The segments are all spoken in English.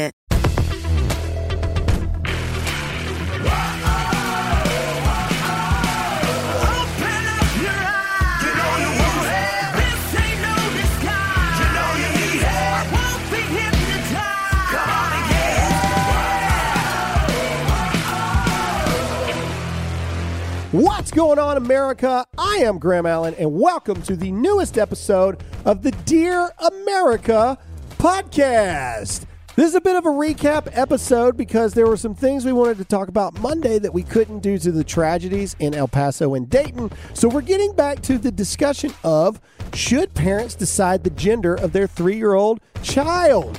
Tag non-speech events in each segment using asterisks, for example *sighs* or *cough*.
Open up your eyes. You know you want it. This ain't no disguise. You know you need it. Won't be hypnotized. Come on and get What's going on, America? I am Graham Allen, and welcome to the newest episode of the Dear America podcast. This is a bit of a recap episode because there were some things we wanted to talk about Monday that we couldn't due to the tragedies in El Paso and Dayton. So we're getting back to the discussion of should parents decide the gender of their three year old child?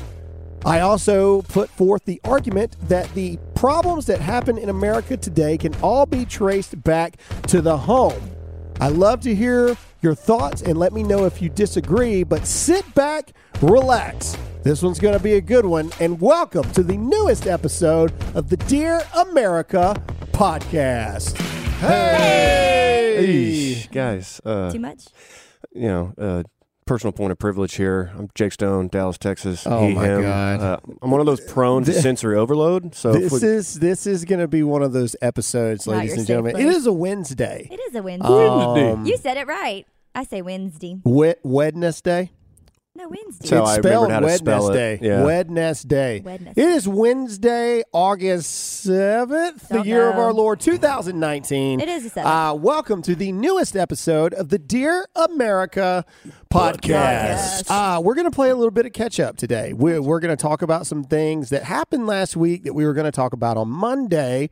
I also put forth the argument that the problems that happen in America today can all be traced back to the home. I love to hear your thoughts and let me know if you disagree, but sit back, relax. This one's going to be a good one, and welcome to the newest episode of the Dear America podcast. Hey! Eesh, guys, uh, Too much? you know, uh, personal point of privilege here. I'm Jake Stone, Dallas, Texas. Oh, he, my him. God. Uh, I'm one of those prone to sensory overload. So if This we- is this is going to be one of those episodes, Not ladies your and safe gentlemen. It place. is a Wednesday. It is a Wednesday. Um, you said it right. I say Wednesday. Wed- Wednesday. No, Wednesday. So- it's I spelled remembered how to spell it. Wednesday. Yeah. Wednesday. Wednesday. It is Wednesday, August 7th, the Don't year of know. our Lord 2019. It is the 7th. Uh, welcome to the newest episode of the Dear America podcast. Podcast. Uh, we're going to play a little bit of catch up today. We're, we're going to talk about some things that happened last week that we were going to talk about on Monday.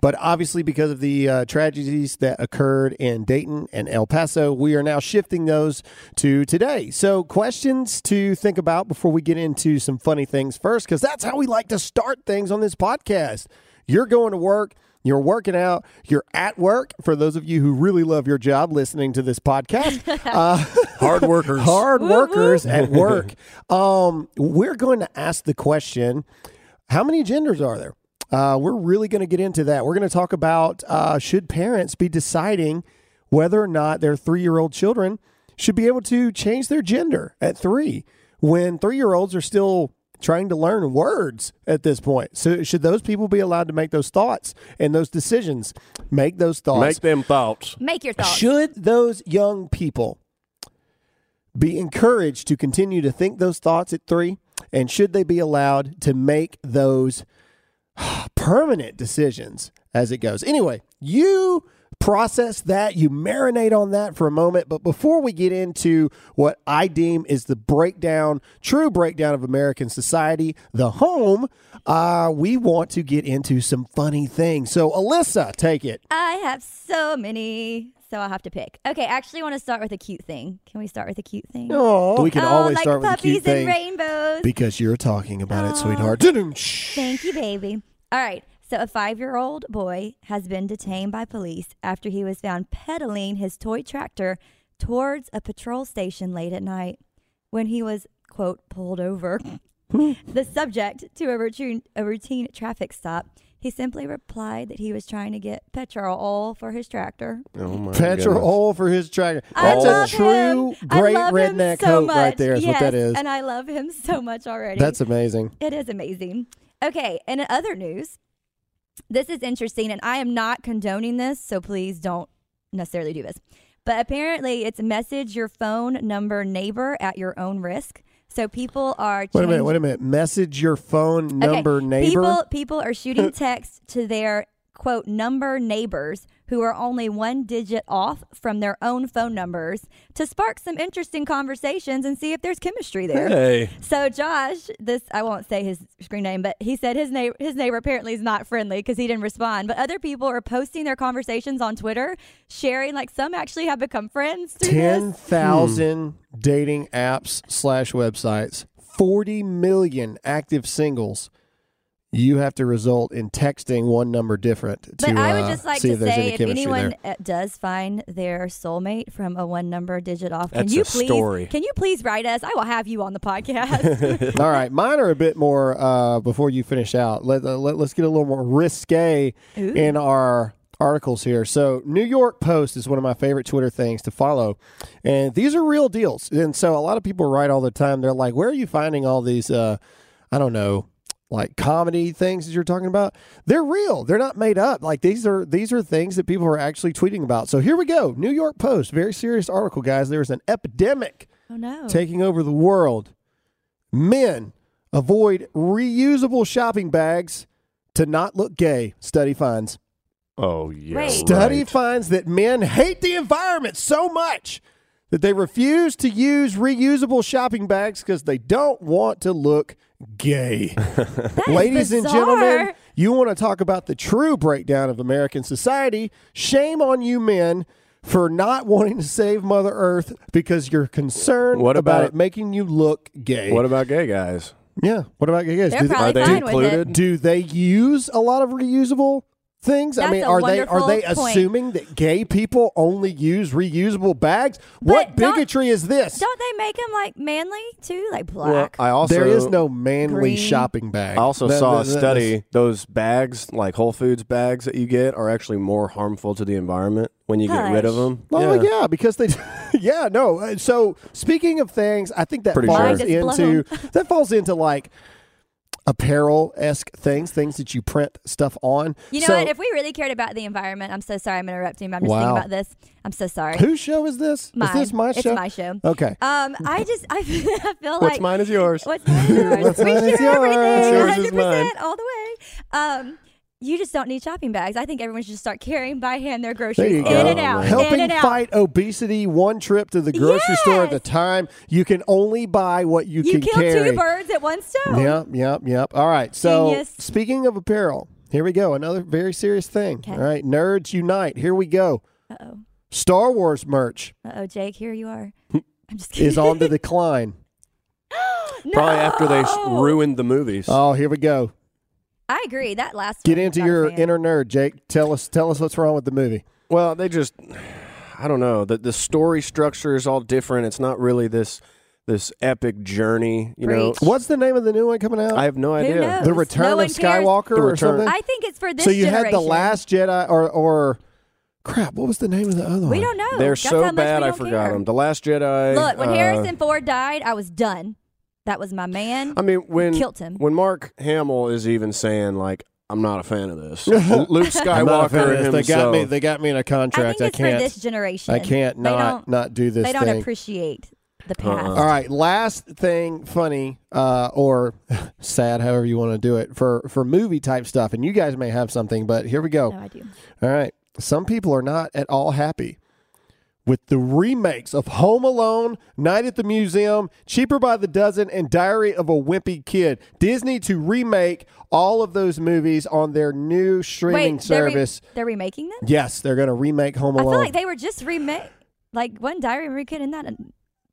But obviously, because of the uh, tragedies that occurred in Dayton and El Paso, we are now shifting those to today. So, questions to think about before we get into some funny things first, because that's how we like to start things on this podcast. You're going to work. You're working out. You're at work. For those of you who really love your job listening to this podcast, *laughs* uh, hard workers. *laughs* hard workers at *laughs* work. Um, we're going to ask the question: How many genders are there? Uh, we're really going to get into that. We're going to talk about uh, should parents be deciding whether or not their three-year-old children should be able to change their gender at three when three-year-olds are still trying to learn words at this point. So should those people be allowed to make those thoughts and those decisions? Make those thoughts. Make them thoughts. Make your thoughts. Should those young people be encouraged to continue to think those thoughts at three? And should they be allowed to make those permanent decisions as it goes? Anyway, you process that, you marinate on that for a moment. But before we get into what I deem is the breakdown, true breakdown of American society, the home, uh, we want to get into some funny things. So, Alyssa, take it. I have so many, so I'll have to pick. Okay, I actually want to start with a cute thing. Can we start with a cute thing? Oh, we can Oh, always like start with a cute thing and rainbows. because you're talking about it, sweetheart. Thank you, baby. All right. So, a five year old boy has been detained by police after he was found pedaling his toy tractor towards a patrol station late at night. When he was, quote, pulled over, *laughs* the subject to a routine, a routine traffic stop, he simply replied that he was trying to get petrol for his tractor. Oh my Petrol goodness. oil for his tractor. That's love a true him. Great redneck so hope much. right there. Is yes, what that is. And I love him so much already. That's amazing. It is amazing. Okay, and in other news, this is interesting, and I am not condoning this, so please don't necessarily do this. But apparently, it's message your phone number neighbor at your own risk. So people are. Wait a minute. Wait a minute. Message your phone Okay, number neighbor. People, people are shooting *laughs* text to their quote number neighbors who are only one digit off from their own phone numbers to spark some interesting conversations and see if there's chemistry there. Hey. So Josh, this I won't say his screen name, but he said his neighbor his neighbor apparently is not friendly because he didn't respond. But other people are posting their conversations on Twitter, sharing like some actually have become friends Ten thousand Ten this. thousand dating apps slash websites, forty million active singles. You have to result in texting one number different to But I would uh, just like see to if say, if anyone there. uh, does find their soulmate from a one number digit off, can you a please story. can you please write us? I will have you on the podcast. *laughs* All right, mine are a bit more. Uh, before you finish out, let, uh, let us get a little more risque Ooh. in our articles here. So, New York Post is one of my favorite Twitter things to follow, and these are real deals. And so, a lot of people write all the time. They're like, "Where are you finding all these?" Uh, I don't know. Like comedy things that you're talking about, they're real. They're not made up. Like these are these are things that people are actually tweeting about. So here we go. New York Post, very serious article, guys. There's an epidemic oh no. taking over the world. Men avoid reusable shopping bags to not look gay, study finds. Oh yeah. Wait. Study right. finds that men hate the environment so much that they refuse to use reusable shopping bags because they don't want to look gay. *laughs* That is Ladies and gentlemen, you want to talk about the true breakdown of American society? Shame on you men for not wanting to save Mother Earth because you're concerned What about, about- it making you look gay. What about gay guys? yeah. What about gay guys? They're Do they, Are they fine with it. included? do they use a lot of reusable things? I mean, are they are they point. assuming that gay people only use reusable bags? what But don't- bigotry is this? Don't they make them like manly too, like Well, black? I also there is no manly green. shopping bag. I also That- saw a that- that- study. Those bags, like Whole Foods bags that you get, are actually more harmful to the environment when you get rid of them. Oh yeah. because they, *laughs* yeah, no. Uh, So speaking of things, I think that Pretty falls sure. Into *laughs* that falls into like apparel esque things, things that you print stuff on. you know so, what? If we really cared about the environment, I'm so sorry I'm interrupting, but I'm just Wow. thinking about this. I'm so sorry. whose show is this? Mine. Is this my it's show? It's my show. Okay. Um, I just I *laughs* feel What's like mine is yours. What's mine is yours. *laughs* What's we mine is yours. everything, Yours *laughs* is 100% mine. all the way. Um, you just don't need shopping bags. I think everyone should just start carrying by hand their There groceries you in go. and out, in Helping and out. fight obesity, one trip to the grocery store at a time. You can only buy what you, can carry. You kill two birds at one stone. Yep, yep, yep. All right. So, Genius. speaking of apparel, here we go. Another very serious thing. Okay. All right. Nerds unite. Here we go. Uh oh. Star Wars merch Uh oh, Jake, here you are. I'm just kidding. is on the *laughs* decline. no! *gasps* Probably after they ruined the movies. Oh, here we go. I agree. That last Get one, into your inner nerd, Jake. Tell us tell us what's wrong with the movie. Well, they just, I don't know. The the story structure is all different. It's not really this this epic journey. You know, What's the name of the new one coming out? I have no idea. knows? the Return No of. Skywalker The or Return- something? I think it's for this so you generation. had the Last Jedi or or crap, what was the name of the other one? We don't know. They're That's so bad. I forgot care. them. The Last Jedi. Look, when uh, Harrison Ford died, I was done. That was my man. I mean, when Killed him. when Mark Hamill is even saying like, "I'm not a fan of this." *laughs* Luke I'm not a fan Skywalker this. himself. They got me. They got me in a contract. think it's can't. for this generation. I can't They not don't- do this They don't thing. appreciate the Uh-uh. past. All right, last thing funny uh, or *laughs* sad, however you want to do it for for movie type stuff, and you guys may have something, but here we go. No, I do. All right, some people are not at all happy with the remakes of Home Alone, Night at the Museum, Cheaper by the Dozen, and Diary of a Wimpy Kid. Disney to remake all of those movies on their new streaming Wait, they're, re- service. they're remaking them? yes, they're going to remake Home Alone. I Alone. feel like they were just remake. Like one Diary of a Wimpy Kid, isn't that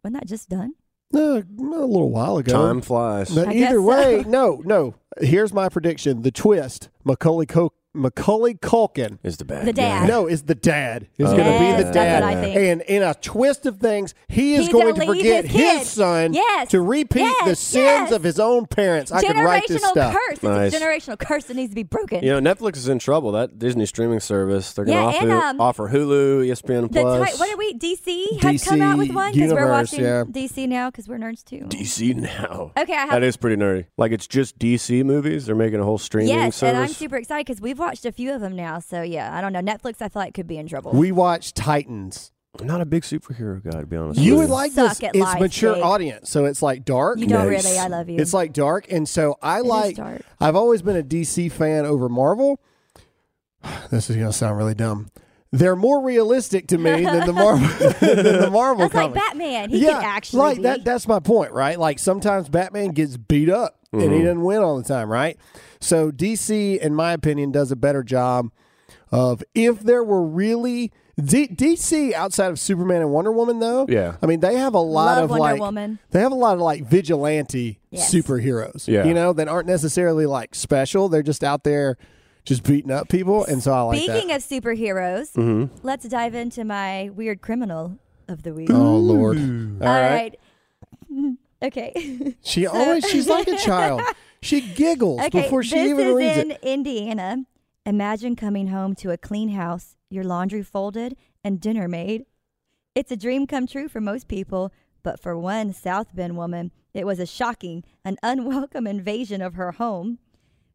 wasn't that just done? Uh, a little while ago. Time flies. But I guess either so. way, *laughs* no, no. Here's my prediction: the twist. Macaulay Cul- Macaulay Culkin. is the bad The guy. dad. No, is the dad. Is Oh. going to be Yes, the that's dad. what I think. And in a twist of things, he is He's going gonna forget his kid. son Yes, to repeat the sins yes. of his own parents. I could write this generational stuff. curse. Nice. It's a generational curse that needs to be broken. You know, Netflix is in trouble. That Disney streaming service. They're going Yeah, to and, offer, um, offer Hulu, ESPN Plus. ti- what did we? DC has come out with one because we're watching yeah. DC now because we're nerds too. DC now. Okay, I have That is pretty nerdy. Like it's just DC movies. They're making a whole streaming Yes, service. and I'm super excited because we've watched a few of them now. So yeah, I don't know. Netflix, I feel like could be in trouble. We watched Titans. I'm not a big superhero guy, to be honest. You with would like Suck this. at It's life, mature Jake. audience, so it's like dark. you don't Nice. really. I love you. It's like dark, and so I It is like. dark. I've always been a DC fan over Marvel. *sighs* this is going to sound really dumb. They're more realistic to me than the Marvel *laughs* than the Marvel That's like. Batman. He yeah, can actually like be. that. That's my point, right? Like sometimes Batman gets beat up and Mm-hmm. he doesn't win all the time, right? So DC, in my opinion, does a better job of if there were really D- DC outside of Superman and Wonder Woman, though. Yeah. I mean they have a lot Love of Wonder like Woman. they have a lot of like vigilante Yes. superheroes. Yeah. you know that aren't necessarily like special. They're just out there. Just beating up people, and so I like that. Speaking that. of superheroes, Mm-hmm. let's dive into my weird criminal of the week. oh Lord! All All right. right. *laughs* Okay. She always she's like a child. *laughs* She giggles okay. before she this even is reads in it. Indiana. Imagine coming home to a clean house, your laundry folded, and dinner made. It's a dream come true for most people, but for one South Bend woman, it was a shocking and unwelcome invasion of her home.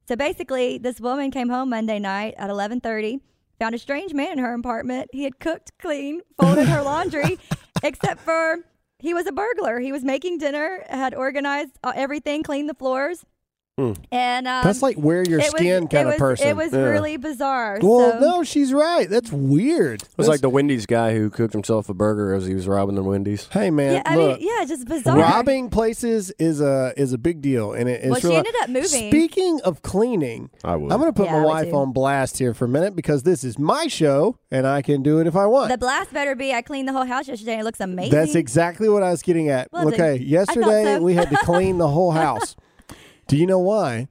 So basically, this woman came home Monday night at 11:30, found a strange man in her apartment. He had cooked, cleaned, folded her *laughs* laundry, except for he was a burglar. He was making dinner, had organized uh, everything, cleaned the floors, and um, That's like wear your it was- skin it kind of was- person. It was Yeah. really bizarre. well, so- no, she's right. That's weird. It was like the Wendy's guy who cooked himself a burger as he was robbing the Wendy's. hey man, Yeah, I look, mean, yeah, just bizarre. robbing places is a is a big deal, and it, it's Well, she ended up moving. Speaking of cleaning, I would. I'm going to put Yeah, my I would wife on blast here for a minute because this is my show, and I can do it if I want. The blast better be. I cleaned the whole house yesterday. and It looks amazing. That's exactly what I was getting at. Was okay, I yesterday so. we had to clean the whole *laughs* house. Do you know why?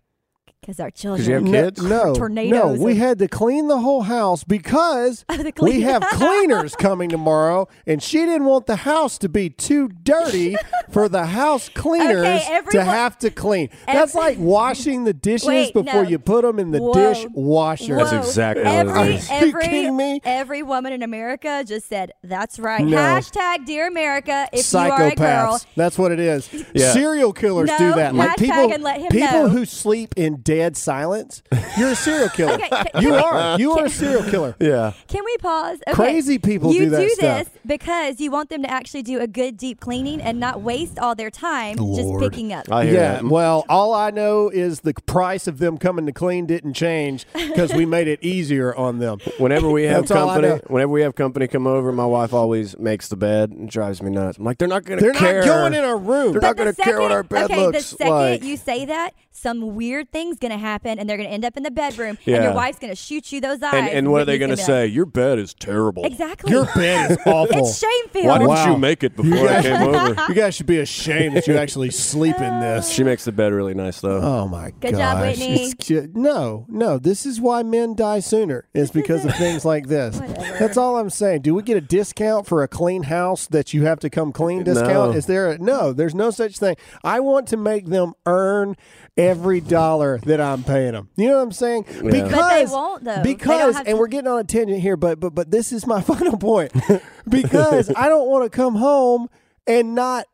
Because our 'Cause you children. have No, kids? no, Tornadoes no. We and- had to clean the whole house because *laughs* we have cleaners *laughs* coming tomorrow, and she didn't want the house to be too dirty for the house *laughs* cleaners Okay, to have to clean. That's Ev- like washing the dishes Wait, before no. you put them in the Whoa. dishwasher. That's Whoa. exactly what it every, is. Are you Every, kidding me? Every woman in America just said, "That's right." No. Hashtag Dear America. If you are a girl, Psychopaths. That's what it is. Yeah. Serial killers No, do that. Like people, and let him people know. who sleep in dead silence. You're a serial killer. *laughs* Okay, can- you we, are. You are a serial killer. *laughs* Yeah. Can we pause? Okay. Crazy people you do that do stuff. this because you want them to actually do a good deep cleaning and not waste all their time just picking up. I hear Yeah, that. well, all I know is the price of them coming to clean didn't change because we made it easier on them. Whenever we have That's all I know. company, whenever we have company come over, my wife always makes the bed and drives me nuts. I'm like, they're not going to They're care. not going in our room. They're But not going to care what our bed okay, looks the second like. you say that, some weird thing's gonna happen, and they're gonna end up in the bedroom, and your wife's gonna shoot you those eyes. and, and what are they going to say? like, Your bed is terrible. exactly. Your bed is *laughs* awful. it's shameful. Why didn't Wow. you make it before I came over? *laughs* you guys should be ashamed that you actually sleep in this. She makes the bed really nice though. Oh my god. Good gosh. job, Whitney. It's no, no. This is why men die sooner. Is because of things like this. *laughs* Whatever. That's all I'm saying. Do we get a discount for a clean house that you have to come clean discount? No. Is there a no, there's no such thing. I want to make them earn every dollar that I'm paying them. You know what I'm saying? Because But they won't, though. Because and to- we're getting on a tangent here, but but but this is my *laughs* final point. *laughs* because I don't want to come home and not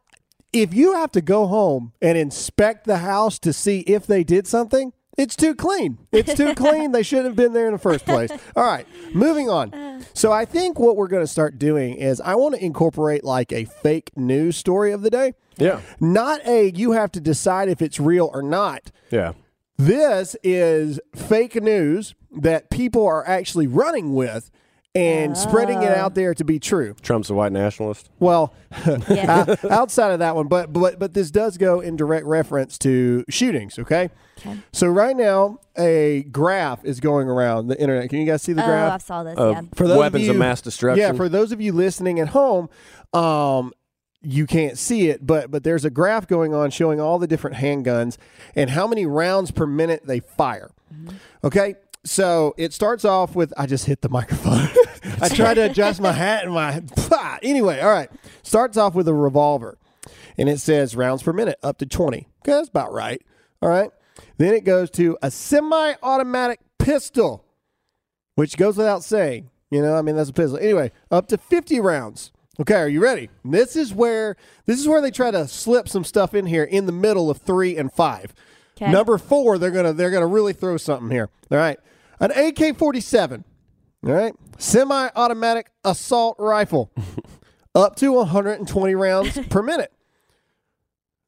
if you have to go home and inspect the house to see if they did something, it's too clean. It's too *laughs* clean. They shouldn't have been there in the first place. All right, moving on. Uh. So I think what we're going to start doing is I want to incorporate like a fake news story of the day. Yeah. Not a you have to decide if it's real or not. Yeah. This is fake news that people are actually running with and spreading it out there to be true. Trump's a white nationalist. Well, *laughs* Yeah. *laughs* outside of that one, but but but this does go in direct reference to shootings. Okay, okay, so right now a graph is going around the internet. Can you guys see the oh, graph? I saw this. Of yeah. For those weapons of, you, of mass destruction. Yeah, for those of you listening at home, um, you can't see it, but but there's a graph going on showing all the different handguns and how many rounds per minute they fire. Mm-hmm. Okay, so it starts off with I just hit the microphone. *laughs* I tried to adjust my hat and my anyway. All right, starts off with a revolver, and it says rounds per minute up to twenty. Okay, that's about right. All right, then it goes to a semi-automatic pistol which goes without saying. You know, I mean that's a pistol. Anyway, up to 50 rounds. Okay, are you ready? This is where this is where they try to slip some stuff in here in the middle of 3 and 5. Okay. Number 4, they're going to they're to really throw something here. All right. An AK-47. All right. Semi-automatic assault rifle. *laughs* up to 120 rounds per *laughs* minute.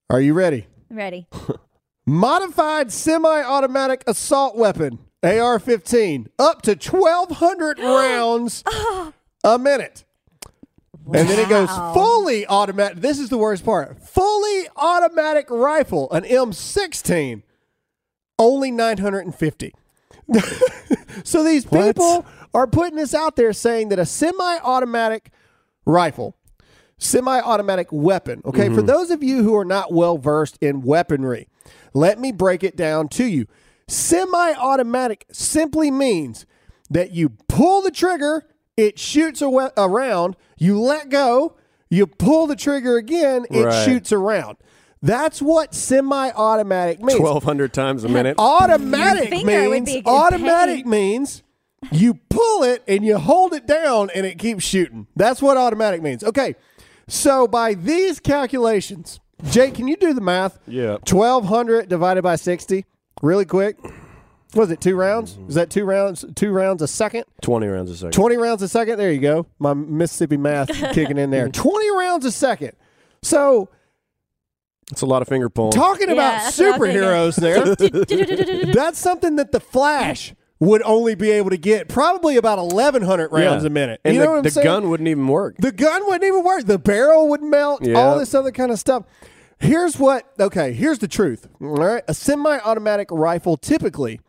Are you ready? Ready. *laughs* Modified semi automatic assault weapon AR-15, up to 1,200 *gasps* rounds *gasps* a minute. And then it goes fully automatic. This is the worst part. Fully automatic rifle, an M16, only 950. *laughs* so these What? people are putting this out there saying that a semi-automatic rifle, semi-automatic weapon. Okay, for mm-hmm. those of you who are not well versed in weaponry, let me break it down to you. Semi-automatic simply means that you pull the trigger, it shoots a we- around, you let go, you pull the trigger again, it Right. shoots around. That's what semi-automatic means. Twelve hundred times a minute. Automatic Your finger would means automatic pain. means you pull it and you hold it down and it keeps shooting. That's what automatic means. Okay. So by these calculations, Jake, can you do the math? Yeah. Twelve hundred divided by sixty, really quick. Was it two rounds? Mm-hmm. Is that two rounds? Two rounds a second? Twenty rounds a second. Twenty rounds a second. There you go. My Mississippi math kicking in there. *laughs* Twenty rounds a second. So It's a lot of finger pulling. talking Yeah, about that's what I'm superheroes there. *laughs* That's something that the Flash would only be able to get probably about 1,100 rounds Yeah. a minute. and you the, know what I'm the saying? gun wouldn't even work. The gun wouldn't even work. The barrel would melt. Yeah. All this other kind of stuff. Here's what. Okay, here's the truth. All right, a semi-automatic rifle typically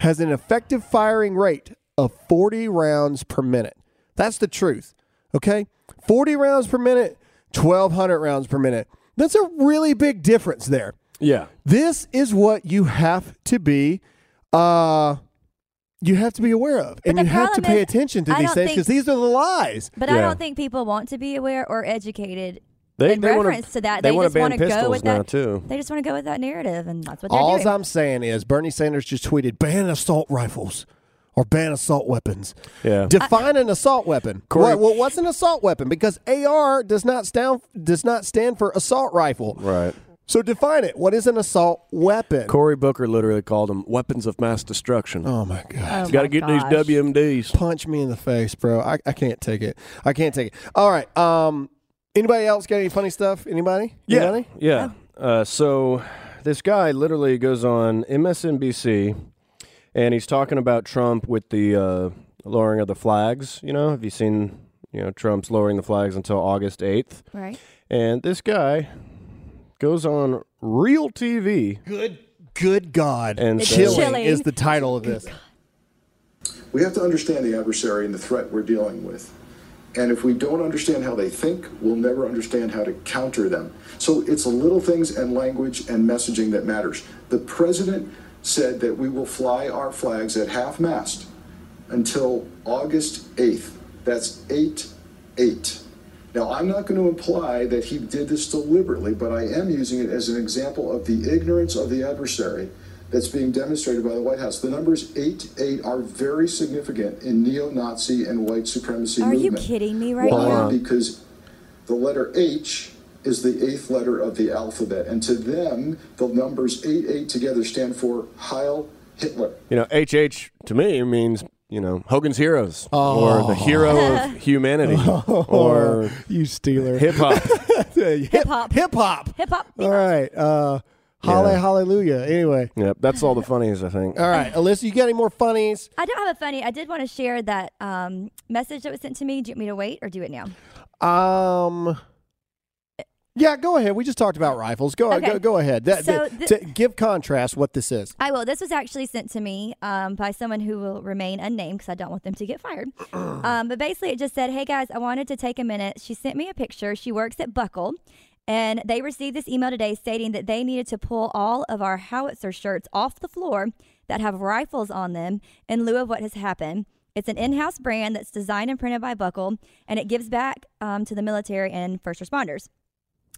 has an effective firing rate of 40 rounds per minute. That's the truth. Okay, 40 rounds per minute, 1,200 rounds per minute. That's a really big difference there. yeah. This is what you have to be. Uh, you have to be aware of, and you have to pay is, attention to I these things because these are the lies. But I don't think people want to be aware or educated They- in they wanna- reference to that. they They, wanna just ban want to go pistols with now, that. too. They just want to go with that narrative, and that's what they're All doing. I'm saying is Bernie Sanders just tweeted ban assault rifles or ban assault weapons. Yeah. Define an assault weapon. Cory- What, well, what's an assault weapon? Because AR does not stand does not stand for assault rifle. Right. So define it. What is an assault weapon? Cory Booker literally called them weapons of mass destruction. oh my god. Oh Got to get gosh. these WMDs. Punch me in the face, bro. I, I can't take it. I can't take it. All right. Um anybody else got any funny stuff? Anybody? Yeah. Anybody? Yeah. Uh, so this guy literally goes on MSNBC and he's talking about Trump with the uh, lowering of the flags. You know, have you seen, you know, Trump's lowering the flags until August 8th? right? And this guy goes on real TV. Good good God. And It's chilling, chilling. is the title of this. We have to understand the adversary and the threat we're dealing with. And if we don't understand how they think, we'll never understand how to counter them. So it's little things and language and messaging that matters. The president said that we will fly our flags at half mast until August 8th. That's 8 8. Now, I'm not going to imply that he did this deliberately, but I am using it as an example of the ignorance of the adversary that's being demonstrated by the White House. The numbers 8 8 are very significant in neo Nazi and white supremacy Are you kidding me right Why? now? Because the letter H is the eighth letter of the alphabet, and to them, the numbers 8 8 together stand for Heil Hitler. You know, HH to me means, you know, Hogan's Heroes or the hero of *laughs* humanity or you stealer. hip hop. *laughs* hip hop. Hip hop. Hip hop. All right. Uh, Halle, Yeah. hallelujah. Anyway. yep, that's all the funnies, I think. All right. Alyssa, you got any more funnies? I don't have a funny. I did want to share that um, message that was sent to me. Do you want me to wait or do it now? Um. Yeah, go ahead. We just talked about rifles. Go Okay. go, go ahead. That, So that- thi- to give contrast what this is. I will. This was actually sent to me um, by someone who will remain unnamed because I don't want them to get fired. *clears throat* um, but basically, it just said, "Hey guys, I wanted to take a minute." She sent me a picture. She works at Buckle, and they received this email today stating that they needed to pull all of our howitzer shirts off the floor that have rifles on them in lieu of what has happened. It's an in-house brand that's designed and printed by Buckle, and it gives back um, to the military and first responders.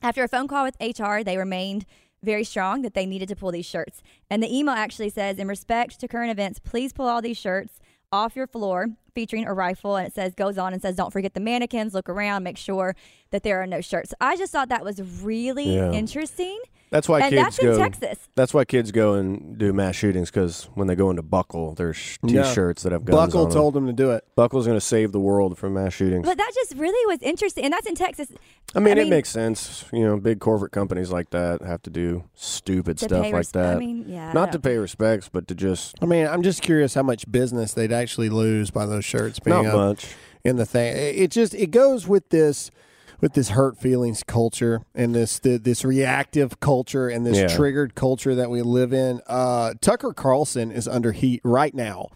After a phone call with HR, they remained very strong that they needed to pull these shirts. And the email actually says, in respect to current events, please pull all these shirts off your floor. featuring a rifle, and it says goes on and says, "Don't forget the mannequins. Look around, make sure that there are no shirts." I just thought that was really Yeah. interesting. That's why and kids that's go. in Texas. That's why kids go and do mass shootings because when they go into Buckle, there's. T-shirts that have guns Buckle on them. told him to do it. Buckle's going to save the world from mass shootings. But that just really was interesting, and that's in Texas. I mean, I it mean- makes sense. You know, big corporate companies like that have to do stupid To stuff like res- that. I mean, yeah, I Not to pay respects, but to just I mean, I'm just curious how much business they'd actually lose by those shirts being not up much. in the thing. It it just it goes with this with this hurt feelings culture and this the, this reactive culture and this Yeah. triggered culture that we live in. Uh, Tucker Carlson is under heat right now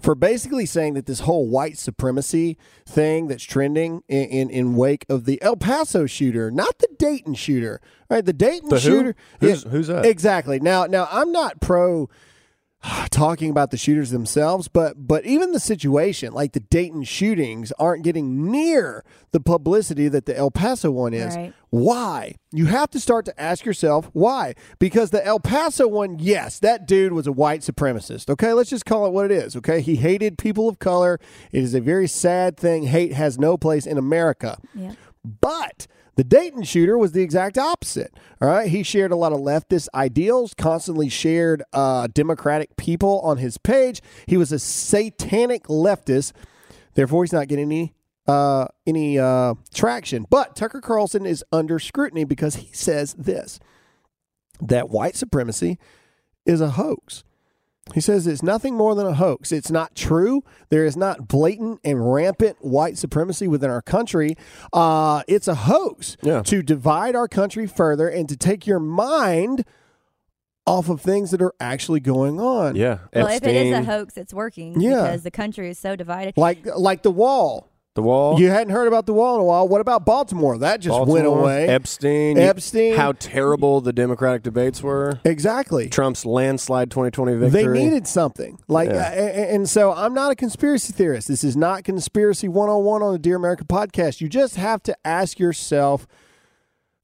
for basically saying that this whole white supremacy thing that's trending in, in, in wake of the El Paso shooter, not the Dayton shooter, right? The Dayton The who? shooter. Who's- who's that? Exactly. Now, now I'm not pro *sighs* talking about the shooters themselves, but but even the situation, like the Dayton shootings, aren't getting near the publicity that the El Paso one is. Right. Why? You have to start to ask yourself why. Because the El Paso one, yes, that dude was a white supremacist. Okay, let's just call it what it is. Okay, he hated people of color. It is a very sad thing. Hate has no place in America. Yeah. But the Dayton shooter was the exact opposite. All right. He shared a lot of leftist ideals, constantly shared uh, Democratic people on his page. He was a satanic leftist. Therefore, he's not getting any uh, any uh, traction. But Tucker Carlson is under scrutiny because he says this that white supremacy is a hoax. He says it's nothing more than a hoax. It's not true. There is not blatant and rampant white supremacy within our country. Uh, it's a hoax Yeah. to divide our country further and to take your mind off of things that are actually going on. Yeah. Well, if it is a hoax, it's working Yeah. because the country is so divided. Like like the wall. The wall. You hadn't heard about the wall in a while. What about Baltimore? That just went away. Epstein. Epstein. How terrible the Democratic debates were. exactly. Trump's landslide 2020 victory. They needed something. Like, Yeah. uh, and, so I'm not a conspiracy theorist. This is not Conspiracy 101 on the Dear America podcast. You just have to ask yourself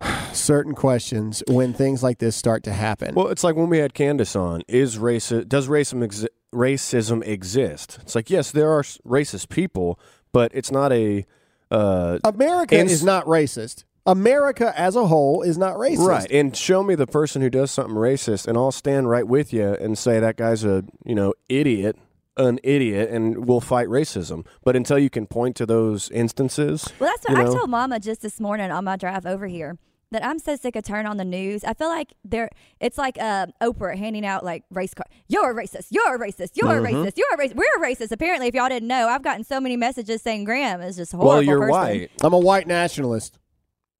*sighs* certain questions when things like this start to happen. Well, it's like when we had Candace on. Is racist? Does racism exi- racism exist? It's like yes, there are racist people, but it's not a uh, America ins- is not racist. America as a whole is not racist. right. And show me the person who does something racist, and I'll stand right with you and say that guy's a you know idiot, an idiot, and we'll fight racism. But until you can point to those instances, Well, that's what you I told Mama just this morning on my drive over here. That I'm so sick of turning on the news. I feel like there, it's like uh, Oprah handing out like race card. You're a racist. You're a racist. You're Mm-hmm. a racist. You're a racist. We're a racist. Apparently, if y'all didn't know, I've gotten so many messages saying Graham is just a horrible. well, you're person. white. I'm a white nationalist.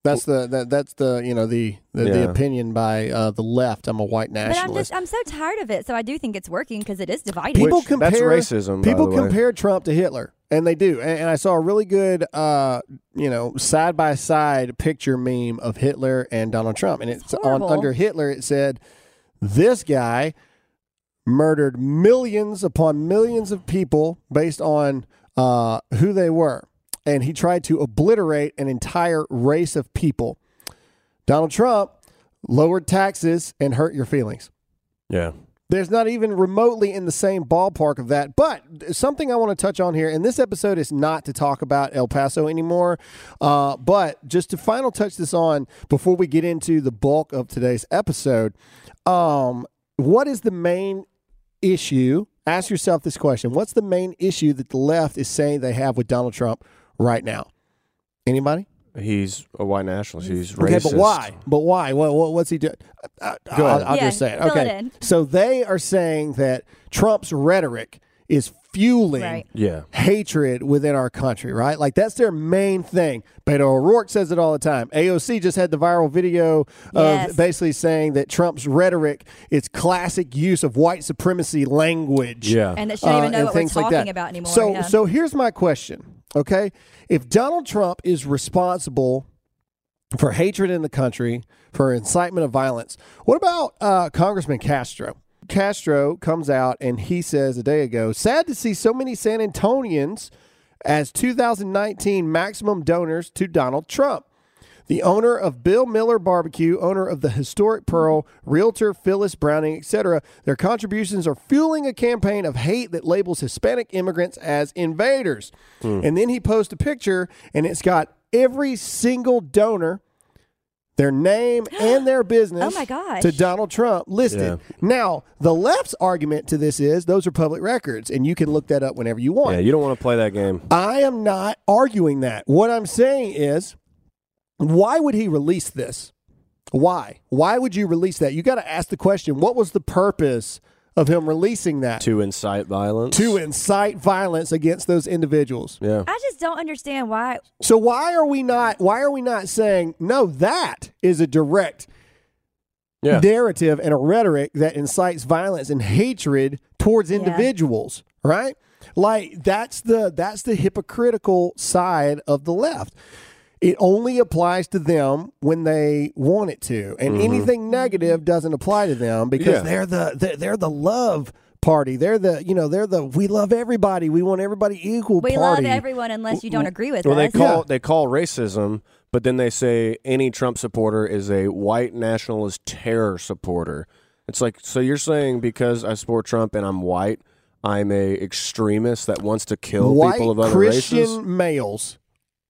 That's the that, that's the you know the the, the opinion by uh, the left. I'm a white But I'm nationalist. just I'm so tired of it. So I do think it's working because it is divided. people Which- compare that's racism, by People the way. compare Trump to Hitler, and they do. And, and I saw a really good, uh, you know, side by side picture meme of Hitler and Donald Trump, and it's, on under Hitler. It said, "This guy murdered millions upon millions of people based on uh, who they were, and he tried to obliterate an entire race of people." Donald Trump lowered taxes and hurt your feelings. Yeah. There's not even remotely in the same ballpark of that. But something I want to touch on here, and this episode is not to talk about El Paso anymore, uh, but just to final touch this on before we get into the bulk of today's episode, um, what is the main issue? Ask yourself this question What's the main issue that the left is saying they have with Donald Trump right now? Anybody? He's a white nationalist. He's racist. Okay, but why? But why? What, what, what's he doing? Uh, Go I'll, ahead. I'll Yeah, just say it. fill it Okay. in. So they are saying that Trump's rhetoric is fueling Right. Yeah. hatred within our country, right? Like that's their main thing. Beto O'Rourke says it all the time. AOC just had the viral video Yes. of basically saying that Trump's rhetoric is classic use of white supremacy language Yeah. and that she don't even uh, know and what we're things like talking that. about anymore. So, yeah. so here's my question. Okay, if Donald Trump is responsible for hatred in the country, for incitement of violence, what about uh, Congressman Castro? Castro comes out and he says a day ago, "Sad to see so many San Antonians as 2019 maximum donors to Donald Trump." The owner of Bill Miller Barbecue, owner of the historic Pearl, realtor Phyllis Browning, etc. Their contributions are fueling a campaign of hate that labels Hispanic immigrants as invaders. Hmm. And then he posts a picture, and it's got every single donor, their name *gasps* and their business Oh to Donald Trump listed. Now, the left's argument to this is those are public records, and you can look that up whenever you want. Yeah, you don't want to play that game. I am not arguing that. What I'm saying is, why would he release this? Why? Why would you release that? You got to ask the question what was the purpose of him releasing that? To incite violence. To incite violence against those individuals. Yeah. I just don't understand why. So why are we not why are we not saying no that is a direct Yeah. narrative and a rhetoric that incites violence and hatred towards Yeah. individuals, right? Like that's the that's the hypocritical side of the left. It only applies to them when they want it to, and anything negative doesn't apply to them because Mm-hmm. Yeah. they're the they're, they're the love party. They're the you know they're the we love everybody. We want everybody equal. We party. love everyone unless you don't agree with Well, they call Yeah. they call racism, but then they say any Trump supporter is a white nationalist terror supporter. It's like so you're saying because I support Trump and I'm white, I'm a extremist that wants to kill White people of other Christian races. males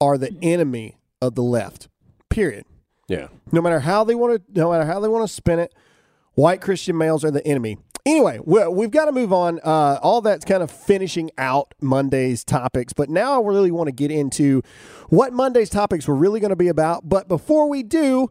are the enemy of the left. Period. Yeah. No matter how they want to, no matter how they want to spin it, white Christian males are the enemy. Anyway, we- we've got to move on. Uh, all that's kind of finishing out Monday's topics, but now I really want to get into what Monday's topics were really going to be about. But before we do,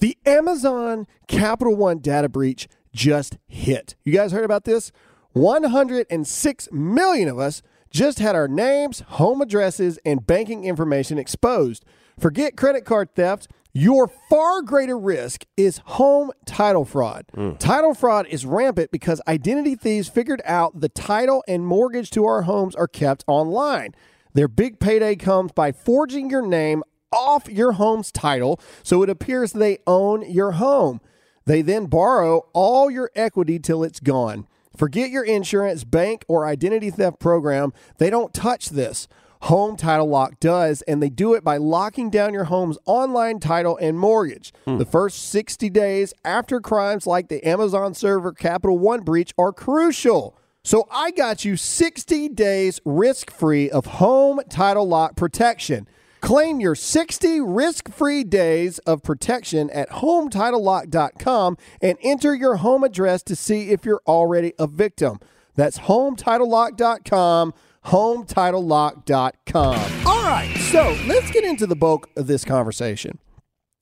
the Amazon Capital One data breach just hit. You guys heard about this? 106 million of us just had our names, home addresses, and banking information exposed. Forget credit card theft. Your far greater risk is home title fraud. Mm. Title fraud is rampant because identity thieves figured out the title and mortgage to our homes are kept online. Their big payday comes by forging your name off your home's title so it appears they own your home. They then borrow all your equity till it's gone. Forget your insurance, bank, or identity theft program. They don't touch this. Home Title Lock does, and they do it by locking down your home's online title and mortgage. Hmm. The first 60 days after crimes like the Amazon server Capital One breach are crucial. So I got you 60 days risk free of home title lock protection. Claim your 60 risk free days of protection at HometitleLock.com and enter your home address to see if you're already a victim. That's HometitleLock.com. HometitleLock.com. All right, so let's get into the bulk of this conversation.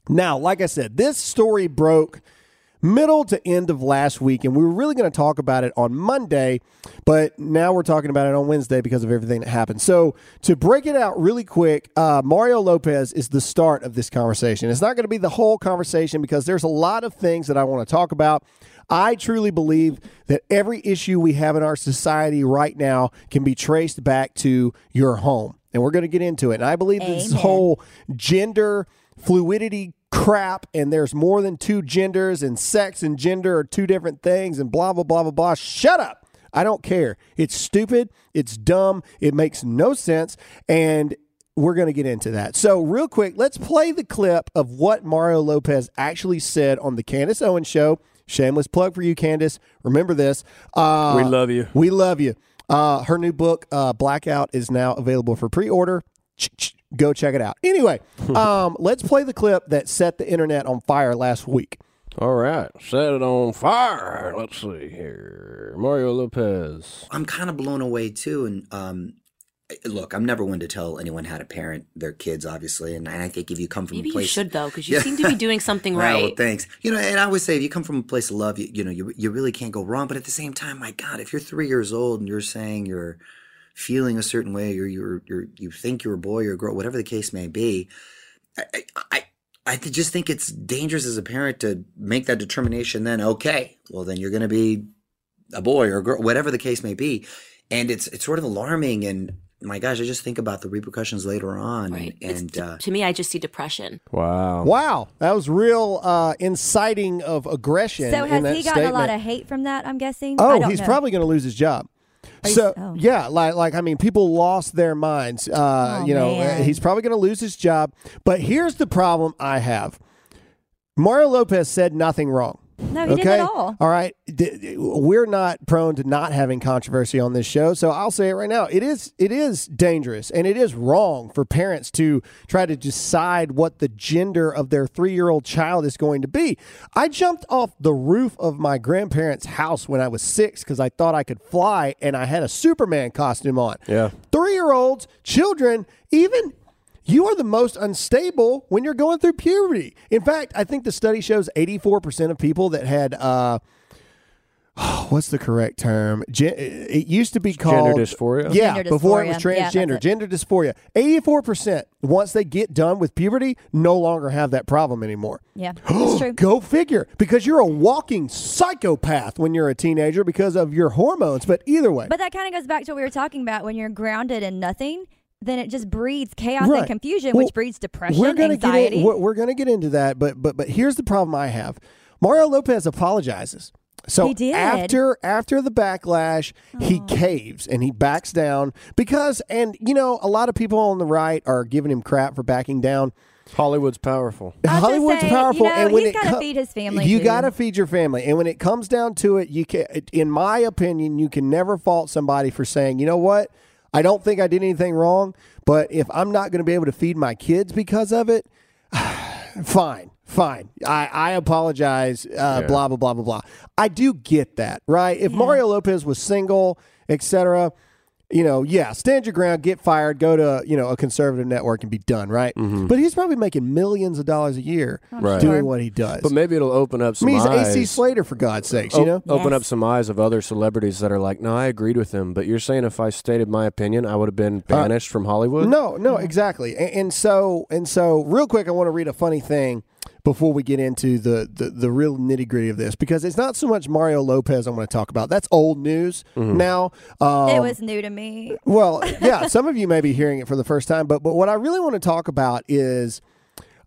Now, like I said, this story broke middle to end of last week, and we were really going to talk about it on Monday, but now we're talking about it on Wednesday because of everything that happened. So, to break it out really quick, uh, Mario Lopez is the start of this conversation. It's not going to be the whole conversation because there's a lot of things that I want to talk about. I truly believe that every issue we have in our society right now can be traced back to your home. And we're going to get into it. And I believe this whole gender fluidity crap and there's more than two genders and sex and gender are two different things and blah blah blah blah blah. Shut up. I don't care. It's stupid, it's dumb, it makes no sense and we're going to get into that. So, real quick, let's play the clip of what Mario Lopez actually said on the Candace Owens show. Shameless plug for you, Candace. Remember this. Uh, We love you. we love you. Uh, her new book, uh, Blackout, is now available for pre order. Go check it out. Anyway, *laughs* um, let's play the clip that set the internet on fire last week. All right. Set it on fire. Let's see here. Mario Lopez. I'm kind of blown away too. And um, look, I'm never one to tell anyone how to parent their kids, obviously. And I think if you come from Maybe a place, you should though, because you Yeah. seem to be doing something *laughs* Well, right. thanks. You know, and I always say if you come from a place of love, you, you know, you you really can't go wrong. But at the same time, my God, if you're three years old and you're saying you're feeling a certain way, or you're you're you think you're a boy or a girl, whatever the case may be, I I. I I just think it's dangerous as a parent to make that determination. Then, okay, well, then you're going to be a boy or a girl, whatever the case may be, and it's it's sort of alarming. And my gosh, I just think about the repercussions later on. right. And to, uh, to me, I just see depression. Wow. Wow, that was real uh, inciting of aggression. So in has that he gotten a lot of hate from that? I'm guessing. I Oh, don't he's know. probably going to lose his job. So oh. yeah, like like I mean, people lost their minds. Uh, Oh, you know, man. he's probably going to lose his job. But here's the problem I have: Mario Lopez said nothing wrong. No, he okay, didn't at all. All right, D- d- we're not prone to not having controversy on this show, so I'll say it right now: it is it is dangerous and it is wrong for parents to try to decide what the gender of their three year old child is going to be. I jumped off the roof of my grandparents' house when I was six because I thought I could fly, and I had a Superman costume on. Yeah. three year olds, children, even you are the most unstable when you're going through puberty. In fact, I think the study shows 84% of people that had, uh, *sighs* what's the correct term? Gen- it used to be called gender dysphoria? Yeah, Gender before it was dysphoria. Yeah, transgender, it. gender dysphoria. 84%, once they get done with puberty, no longer have that problem anymore. Yeah, *gasps* that's true. Go figure, because you're a walking psychopath when you're a teenager because of your hormones. But either way, But that kind of goes back to what we were talking about. When you're grounded in nothing, then it just breeds chaos Right. and confusion, Well, which breeds depression, we're gonna anxiety. Get in, we're, we're going to get into that, but but but here's the problem I have. Mario Lopez apologizes. So He did. after after the backlash, he caves and he backs down because and you know a lot of people on the right are giving him crap for backing down. Hollywood's powerful. I'll Hollywood's say, you powerful, know, and when he's it gotta co- feed his family, You got to feed your family, and when it comes down to it, you can. In my opinion, you can never fault somebody for saying, you know what, I don't think I did anything wrong, but if I'm not going to be able to feed my kids because of it, *sighs* fine. Fine. I, I apologize. Uh, Blah blah blah blah blah. I do get that, right? If Mario Lopez was single, etc., you know, yeah, stand your ground, get fired, go to you know a conservative network and be done, right? But he's probably making millions of dollars a year Right. doing what he does. But maybe it'll open up I some mean, he's eyes. AC Slater for God's sakes, O- you know. open up some eyes of other celebrities that are like, no, I agreed with him, but you're saying if I stated my opinion, I would have been banished from Hollywood. Uh, No, no, exactly. And, and so, and so, real quick, I want to read a funny thing before we get into the the, the real nitty gritty of this because it's not so much Mario Lopez I want to talk about. That's old news now. Um, it was new to me. well, *laughs* yeah, some of you may be hearing it for the first time, but but what I really want to talk about is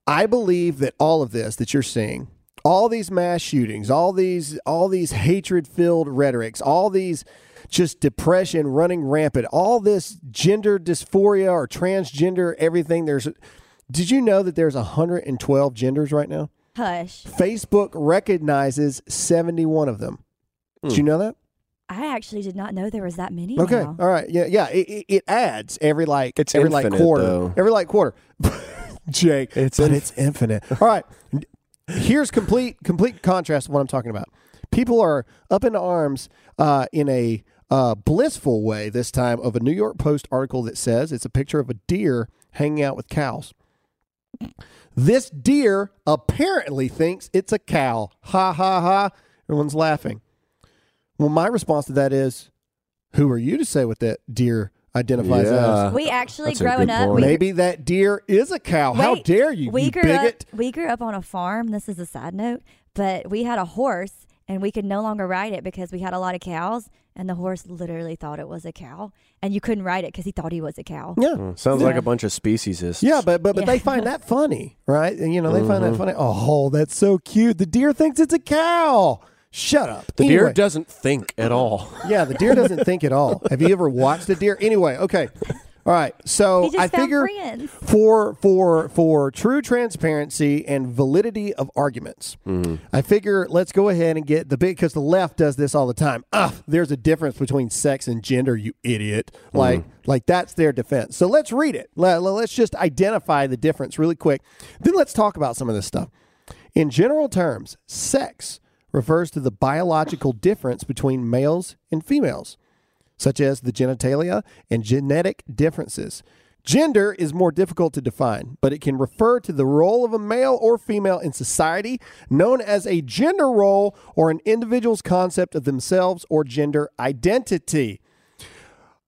I believe that all of this that you're seeing, all these mass shootings, all these all these hatred-filled rhetorics, all these just depression running rampant, all this gender dysphoria or transgender everything there's Did you know that there's 112 genders right now? Hush. Facebook recognizes 71 of them. Did you know that? I actually did not know there was that many. Okay. now. All right. Yeah. Yeah. It, it, it adds every like It's every like quarter. though. Every like quarter. *laughs* Jake. It's but inf- it's infinite. All right. Here's complete complete contrast of what I'm talking about. People are up in arms uh, in a uh, blissful way this time of a New York Post article that says it's a picture of a deer hanging out with cows. This deer apparently thinks it's a cow. Ha ha ha. Everyone's laughing. Well, my response to that is, who are you to say what that deer identifies Yeah. as? We actually That's growing up. point. We, Maybe that deer is a cow. How dare you, we you grew bigot? Up, we grew up on a farm. This is a side note, but we had a horse and we could no longer ride it because we had a lot of cows, and the horse literally thought it was a cow, and you couldn't ride it because he thought he was a cow. Yeah. Mm, Sounds like a bunch of speciesists. Yeah, but but but Yeah. they find that funny, right? And you know, they find Mm-hmm. that funny. Oh, that's so cute. The deer thinks it's a cow. Shut up. The deer doesn't think at all. Yeah, the deer doesn't think at all. Have you ever watched a deer? Anyway, okay. All right. So He just I found figure friends. for for for true transparency and validity of arguments, I figure let's go ahead and get the big because the left does this all the time. Ah, there's a difference between sex and gender, you idiot. Like like that's their defense. So let's read it. Let, let's just identify the difference really quick. Then let's talk about some of this stuff. In general terms, sex refers to the biological difference between males and females such as the genitalia and genetic differences. Gender is more difficult to define, but it can refer to the role of a male or female in society, known as a gender role or an individual's concept of themselves or gender identity.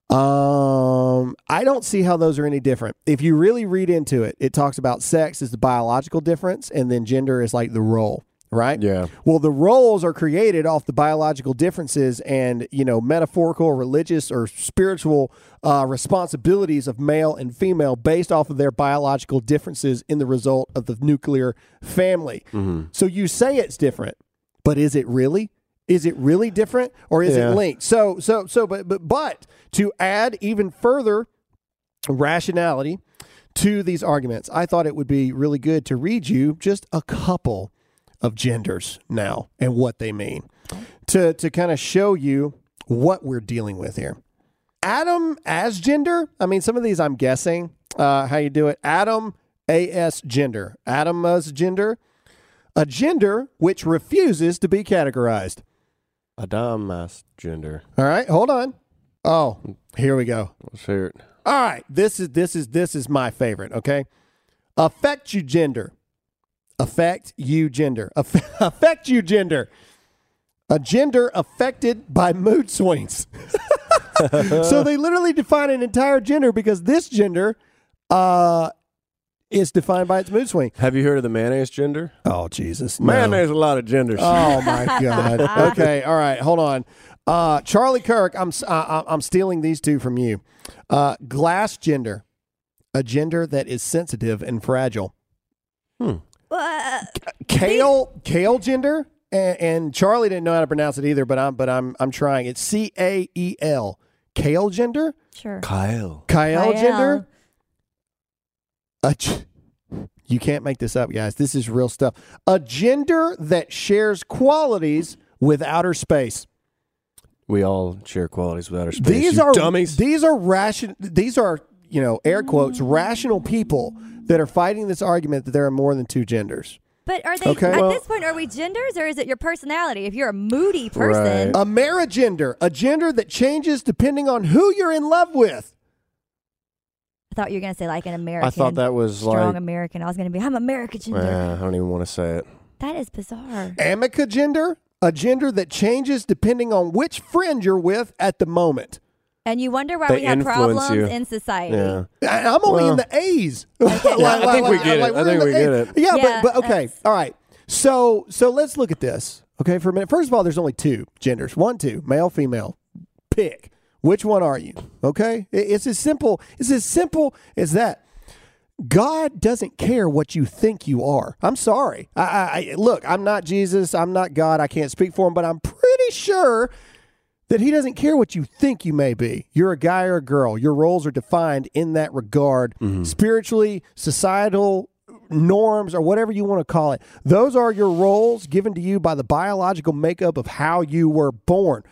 Um, I don't see how those are any different. If you really read into it, it talks about sex is the biological difference, and then gender is like the role, right? Yeah. Well, the roles are created off the biological differences and, you know, metaphorical, religious, or spiritual uh, responsibilities of male and female based off of their biological differences in the result of the nuclear family. So you say it's different, but is it really? Is it really different or is Yeah. it linked? So so so but but but to add even further rationality to these arguments, I thought it would be really good to read you just a couple of genders now and what they mean to to kind of show you what we're dealing with here. Adam as gender. I mean, some of these I'm guessing uh, how you do it. Adam as gender. Adam as gender. A gender which refuses to be categorized. Adamas gender. All right, hold on. Oh, here we go. Let's hear it. All right, this is this is this is my favorite. Okay, affect you gender, affect you gender, *laughs* affect you gender, a gender affected by mood swings. *laughs* so they literally define an entire gender because this gender uh, is defined by its mood swing. Have you heard of the mayonnaise gender? Oh Jesus, Man, no. there's a lot of genders. Oh my *laughs* God. Okay. All right. Hold on. Uh, Charlie Kirk. I'm uh, I'm stealing these two from you. Uh, glass gender, a gender that is sensitive and fragile. Uh, Kale kale gender, and, and Charlie didn't know how to pronounce it either, but I'm but I'm I'm trying. It's C A E L. Kale gender. sure. Kyle. Kyle, Kyle. gender. A g- you can't make this up, guys. This is real stuff. A gender that shares qualities with outer space. We all share qualities with outer space. These you are dummies. These are ration. These are you know air quotes rational people that are fighting this argument that there are more than two genders. But are they Okay. at Well- this point? Are we genders or is it your personality? If you're a moody person, Right. A marigender, a gender that changes depending on who you're in love with. I thought you were gonna say like an American. I thought that was strong like. American. I was gonna be I'm American gender. Eh, I don't even want to say it. That is bizarre. Amica gender, a gender that changes depending on which friend you're with at the moment. And you wonder why They we have problems you. in society. Yeah. I- I'm only Well- in the A's. *laughs* I think we get it. I think we get A's. it. Yeah, Yeah, but, but okay, all right. So so let's look at this. Okay, for a minute. First of all, there's only two genders. One, two, male, female. Pick. Which one are you? Okay, It- it's as simple. It's as simple as that. God doesn't care what you think you are. I'm sorry. I, I, I look. I'm not Jesus. I'm not God. I can't speak for him, but I'm pretty sure that he doesn't care what you think you may be. You're a guy or a girl. Your roles are defined in that regard, mm-hmm. spiritually, societal norms, or whatever you want to call it. Those are your roles given to you by the biological makeup of how you were born.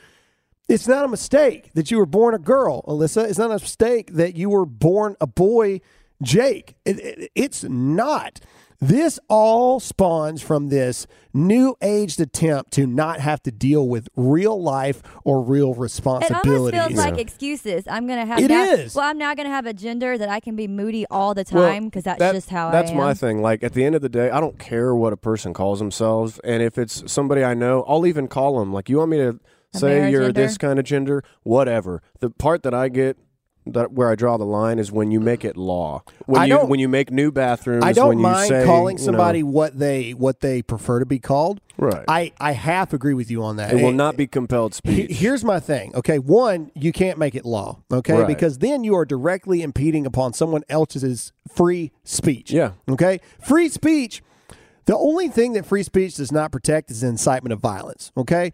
It's not a mistake that you were born a girl, Alyssa. It's not a mistake that you were born a boy, Jake. It- it- it's not. This all spawns from this new aged attempt to not have to deal with real life or real responsibilities. It almost responsibilities. feels like excuses. I'm gonna have It now, is. Well, I'm now gonna have a gender that I can be moody all the time because that's that- just how that's I am. my thing. Like at the end of the day, I don't care what a person calls themselves, and if it's somebody I know, I'll even call them. Like you want me to A say you're marigender? this kind of gender, whatever. The part that I get. That where I draw the line is when you make it law. When I you when you make new bathrooms. I don't when you mind say, calling you know- somebody what they what they prefer to be called. Right. I, I half agree with you on that. it will eh, not be compelled speech. Here's my thing. Okay, one, you can't make it law. Okay, Right. because then you are directly impeding upon someone else's free speech. Yeah. Okay, free speech. The only thing that free speech does not protect is incitement of violence. Okay,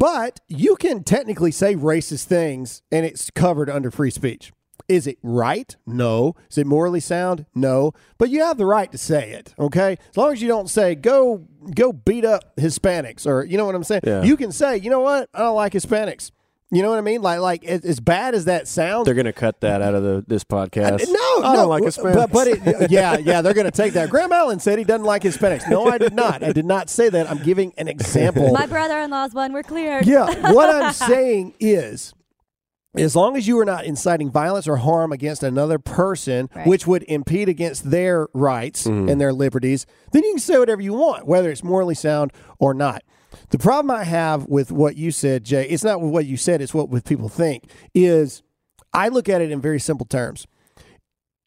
but you can technically say racist things and it's covered under free speech. Is it right? No. Is it morally sound? No. But you have the right to say it. Okay, as long as you don't say go go beat up Hispanics or you know what I'm saying. Yeah. You can say you know what I don't like Hispanics. You know what I mean? Like like as, as bad as that sounds. They're gonna cut that out of the this podcast. No, I no, don't like Hispanics. But, but it, yeah, yeah, they're going to take that. Graham Allen said he doesn't like Hispanics. No, I did not. I did not say that. I'm giving an example. My brother-in-law's one. We're clear. yeah, *laughs* what I'm saying is, as long as you are not inciting violence or harm against another person, Right. which would impede against their rights mm-hmm. and their liberties, then you can say whatever you want, whether it's morally sound or not. The problem I have with what you said, Jay, it's not with what you said, it's what with people think, is I look at it in very simple terms.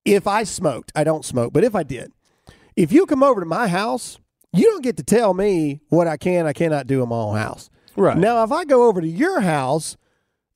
If I smoked, I don't smoke, but if I did, if you come over to my house, you don't get to tell me what I can, I cannot do in my own house. Right. Now, if I go over to your house,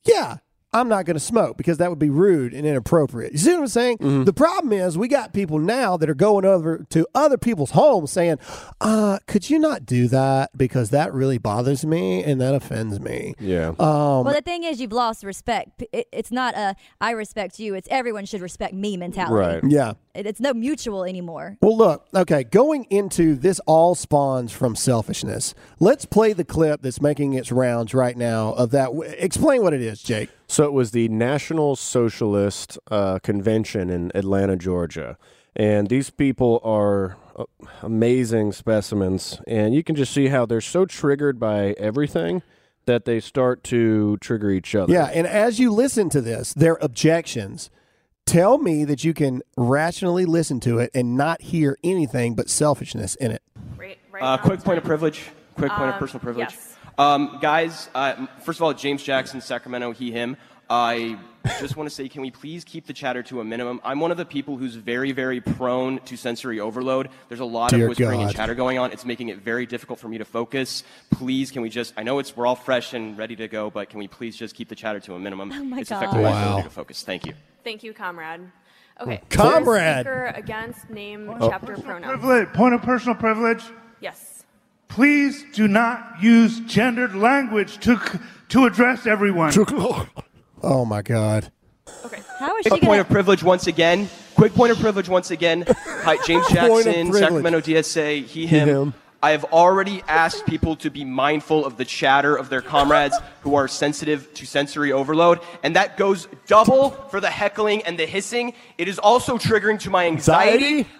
yeah, I'm not going to smoke because that would be rude and inappropriate. You see what I'm saying? Mm-hmm. The problem is we got people now that are going over to other people's homes saying, uh, could you not do that because that really bothers me and that offends me. Yeah. Um, well, the thing is, you've lost respect. It- it's not a I respect you. It's everyone should respect me mentality. Right. yeah. It- It's no mutual anymore. Well, look, okay, going into this all spawns from selfishness. Let's play the clip that's making its rounds right now of that. W- Explain what it is, Jake. So it was the National Socialist uh, Convention in Atlanta, Georgia. And these people are uh, amazing specimens. And you can just see how they're so triggered by everything that they start to trigger each other. Yeah, and as you listen to this, their objections, tell me that you can rationally listen to it and not hear anything but selfishness in it. Right, right Uh, quick point of time. privilege. Quick point of Um, personal privilege. yes. Um, guys, uh, first of all, James Jackson, Sacramento, he, him. I just want to say, can we please keep the chatter to a minimum? I'm one of the people who's very, very prone to sensory overload. There's a lot Dear of whispering and chatter going on. It's making it very difficult for me to focus. Please, can we just? I know it's we're all fresh and ready to go, but can we please just keep the chatter to a minimum? Oh my it's God. affecting my ability to focus. Thank you. Thank you, comrade. Okay. Comrade. Speaker against name Oh. chapter pronouns. Privilege, point of personal privilege. Yes. Please do not use gendered language to to address everyone. Oh my God. Okay. How is she Quick going point of privilege once again. Quick point of privilege once again. Hi, *laughs* James Jackson, privilege. Sacramento DSA, he, him. him. I have already asked people to be mindful of the chatter of their comrades who are sensitive to sensory overload, and that goes double for the heckling and the hissing. It is also triggering to my anxiety. Anxiety?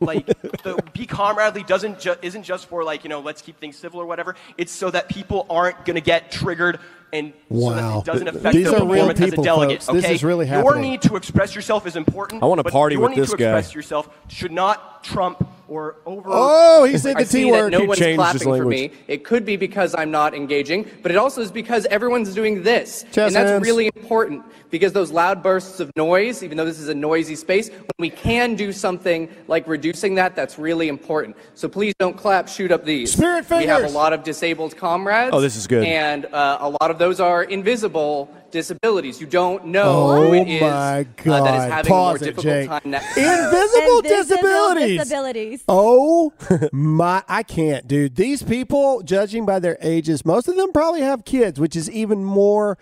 Like the be comradely doesn't ju- isn't just for like you know let's keep things civil or whatever. It's so that people aren't gonna get triggered and so that Wow. it doesn't affect these their are real performance as a people, delegate. folks. This okay, is really your happening. need to express yourself is important. I wanna but party your with need this to guy. express yourself should not trump or over. Oh, he said the see T word. no He one's changed his clapping for me. It could be because I'm not engaging, but it also is because everyone's doing this. Chest and that's hands. really important because those loud bursts of noise, even though this is a noisy space, when we can do something like reducing that, that's really important. So please don't clap, shoot up these. Spirit fingers. We have a lot of disabled comrades. Oh, this is good. And uh, a lot of those are invisible disabilities. You don't know Oh who it is my uh, God. that is having Pause a it, more difficult Jake. time now. Invisible, Invisible disabilities. disabilities. Oh my! I can't, dude. These people, judging by their ages, most of them probably have kids, which is even more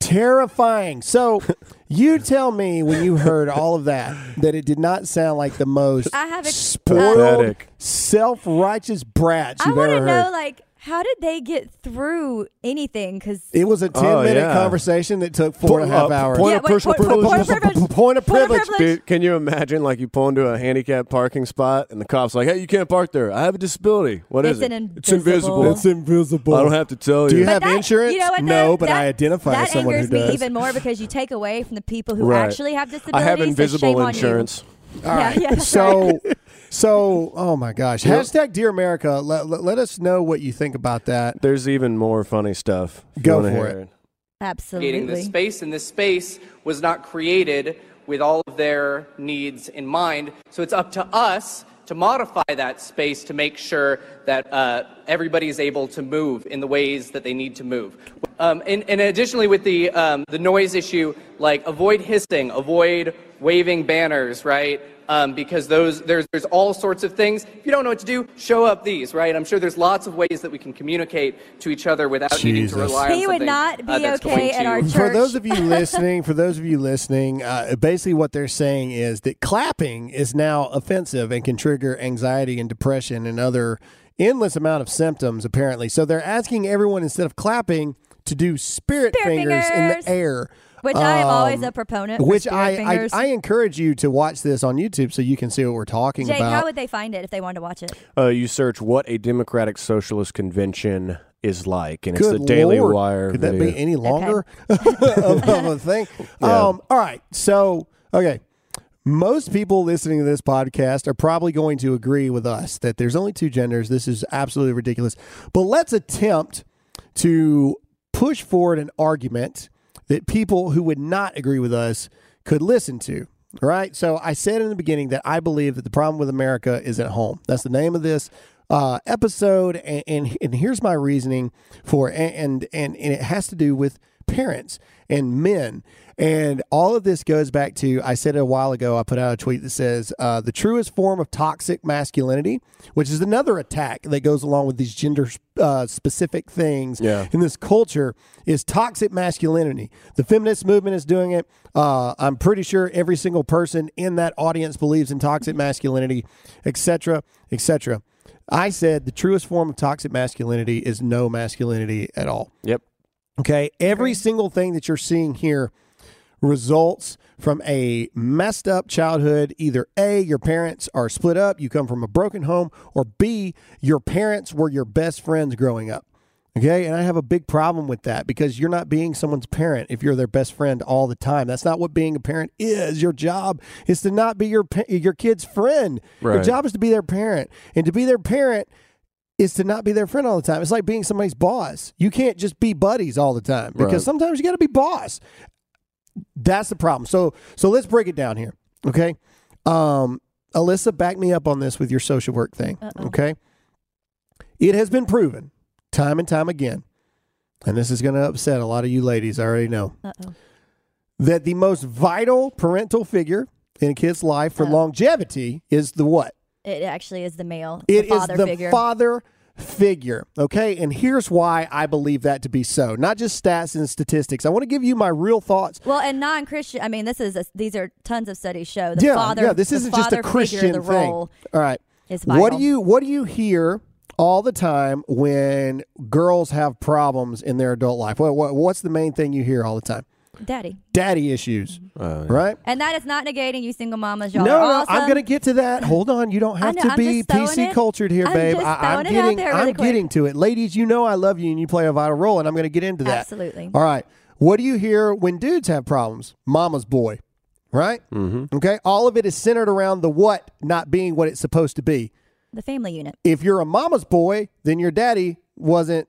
terrifying. So, *laughs* you tell me when you heard all of that that it did not sound like the most I have ex- spoiled, Pathetic. self-righteous brats I you've want ever to heard. know, like, how did they get through anything? Because it was a ten Oh, minute yeah. conversation that took four and a half Uh, hours. Point Yeah, of wait, personal point- privilege. *laughs* point of privilege. Point of privilege. privilege. Dude, can you imagine like you pull into a handicapped parking spot and the cops like, "Hey, you can't park there. I have a disability. What is It's it? an It's invisible. invisible. It's invisible. I don't have to tell you. Do you. you have that- insurance? You know what, no, though? but I identify that as someone who angers me even more because you take away from the people who Right. actually have disabilities. I have so invisible shame on you. insurance. All right. Yeah, yeah, that's so, so, oh my gosh. Hashtag Dear America. Let, let, let us know what you think about that. There's even more funny stuff. if you Go wanna for hear it. creating this space, and this space was not created with all of their needs in mind. So it's up to us to modify that space to make sure that uh, everybody is able to move in the ways that they need to move. Um, and, and additionally, with the um, the noise issue, like avoid hissing, avoid waving banners, right? Um, because those there's there's all sorts of things. If you don't know what to do, show up these, right? I'm sure there's lots of ways that we can communicate to each other without needing to rely on He would not uh, be that's okay going at to- our church. For those of you listening, for those of you listening, uh, basically what they're saying is that clapping is now offensive and can trigger anxiety and depression and other endless amount of symptoms, apparently. So they're asking everyone instead of clapping to do spirit, Spirit fingers, in the air. Which I am always Um, a proponent. for Which I, I. I encourage you to watch this on YouTube so you can see what we're talking Jake, about. how would they find it if they wanted to watch it? Uh, you search what a Democratic Socialist Convention is like, and it's Good the Daily Wire. Could that video. be any longer *laughs* of, of a thing? *laughs* Yeah. Um, all right. So, okay. Most people listening to this podcast are probably going to agree with us that there's only two genders. This is absolutely ridiculous. But let's attempt to push forward an argument that people who would not agree with us could listen to. Right. So I said in the beginning that I believe that the problem with America is at home. That's the name of this uh, episode, and, and and here's my reasoning for and and and it has to do with parents and men. And all of this goes back to I said it a while ago. I put out a tweet that says uh, the truest form of toxic masculinity, which is another attack that goes along with these gender uh, specific things Yeah. in this culture, is toxic masculinity. The feminist movement is doing it. Uh, I'm pretty sure every single person in that audience believes in toxic masculinity, etc., etc. I said the truest form of toxic masculinity is no masculinity at all. Yep. Okay. Every single thing that you're seeing here results from a messed up childhood. Either A, your parents are split up, you come from a broken home, or B, your parents were your best friends growing up. Okay. And I have a big problem with that because you're not being someone's parent if you're their best friend all the time. That's not what being a parent is. Your job is to not be your, your kid's friend. Your job is to be their parent. And to be their parent, is to not be their friend all the time. It's like being somebody's boss. You can't just be buddies all the time because Right. sometimes you got to be boss. That's the problem. So so let's break it down here. Okay. Um Alyssa, back me up on this with your social work thing. Okay. It has been proven time and time again, and this is going to upset a lot of you ladies, I already know, Uh-oh. that the most vital parental figure in a kid's life for longevity is the what? It actually is the male, It the is the figure. father figure. Okay. And here's why I believe that to be so. Not just stats and statistics. I want to give you my real thoughts. well, and non-Christian. I mean, this is a, these are tons of studies show the yeah, father. yeah. This isn't just a Christian figure, thing. All right. What do you what do you hear all the time when girls have problems in their adult life? What, what what's the main thing you hear all the time? Daddy. Daddy issues, Uh, right? And that is not negating you single mamas. Y'all No, no, awesome. I'm going to get to that. Hold on, you don't have know, to I'm be PC it- cultured here, I'm babe. just I, throwing am it out getting, there really I'm quick. getting to it, ladies. You know I love you, and you play a vital role, and I'm going to get into that. Absolutely. All right. What do you hear when dudes have problems? Mama's boy, right? Mm-hmm. Okay. All of it is centered around the what not being what it's supposed to be. The family unit. If you're a mama's boy, then your daddy wasn't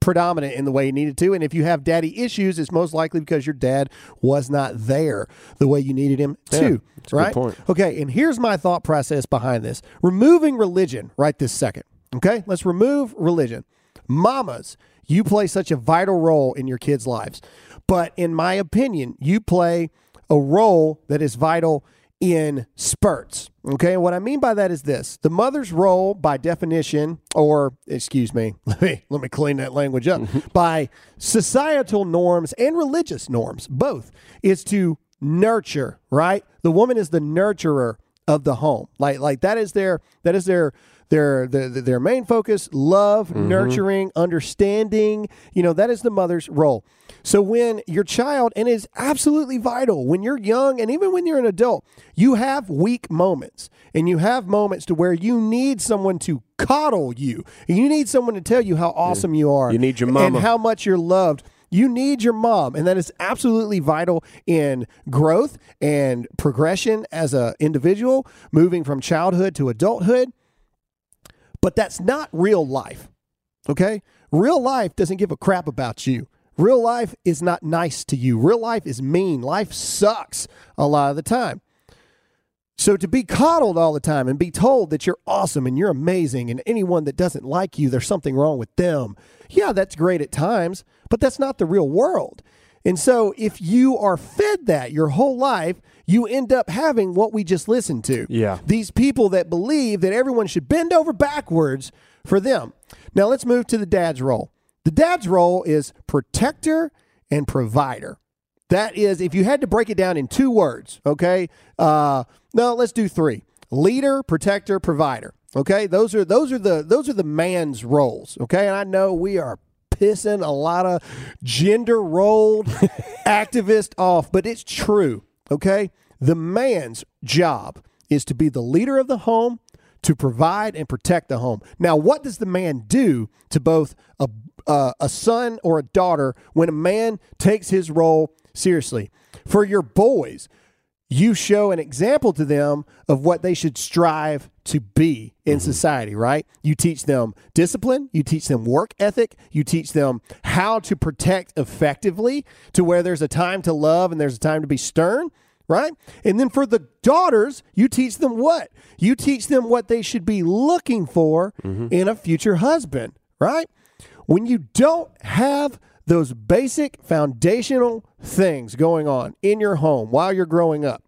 predominant in the way he needed to. And if you have daddy issues, it's most likely because your dad was not there the way you needed him Yeah, to. good right? point. Okay. And here's my thought process behind this removing religion right this second. Okay. Let's remove religion. Mamas, you play such a vital role in your kids' lives. But in my opinion, you play a role that is vital in spurts. Okay, and what I mean by that is this: the mother's role, by definition, or excuse me, *laughs* let me let me clean that language up. Mm-hmm. by societal norms and religious norms, both, is to nurture. Right, the woman is the nurturer of the home. Like like that is their that is their their their, their main focus love mm-hmm. nurturing understanding you know that is the mother's role. So when your child and it's absolutely vital when you're young and even when you're an adult you have weak moments and you have moments to where you need someone to coddle you. You need someone to tell you how awesome you are You need your mom. and how much you're loved. You need your mom and that is absolutely vital in growth and progression as a individual moving from childhood to adulthood but that's not real life. Okay? Real life doesn't give a crap about you. Real life is not nice to you. Real life is mean. Life sucks a lot of the time. So to be coddled all the time and be told that you're awesome and you're amazing and anyone that doesn't like you, there's something wrong with them. Yeah, that's great at times, but that's not the real world. And so if you are fed that your whole life, you end up having what we just listened to. Yeah. These people that believe that everyone should bend over backwards for them. Now let's move to the dad's role. The dad's role is protector and provider. That is, if you had to break it down in two words, okay? Uh, no, let's do three: leader, protector, provider. Okay, those are those are the those are the man's roles. Okay, and I know we are pissing a lot of gender rolled *laughs* activists off, but it's true. Okay, the man's job is to be the leader of the home, to provide and protect the home. Now, what does the man do to both a uh, a son or a daughter when a man takes his role seriously? For your boys, you show an example to them of what they should strive to be in mm-hmm. society, right? You teach them discipline, you teach them work ethic, you teach them how to protect effectively to where there's a time to love and there's a time to be stern, right? And then for the daughters, you teach them what? You teach them what they should be looking for mm-hmm. in a future husband, right? When you don't have those basic foundational things going on in your home while you're growing up,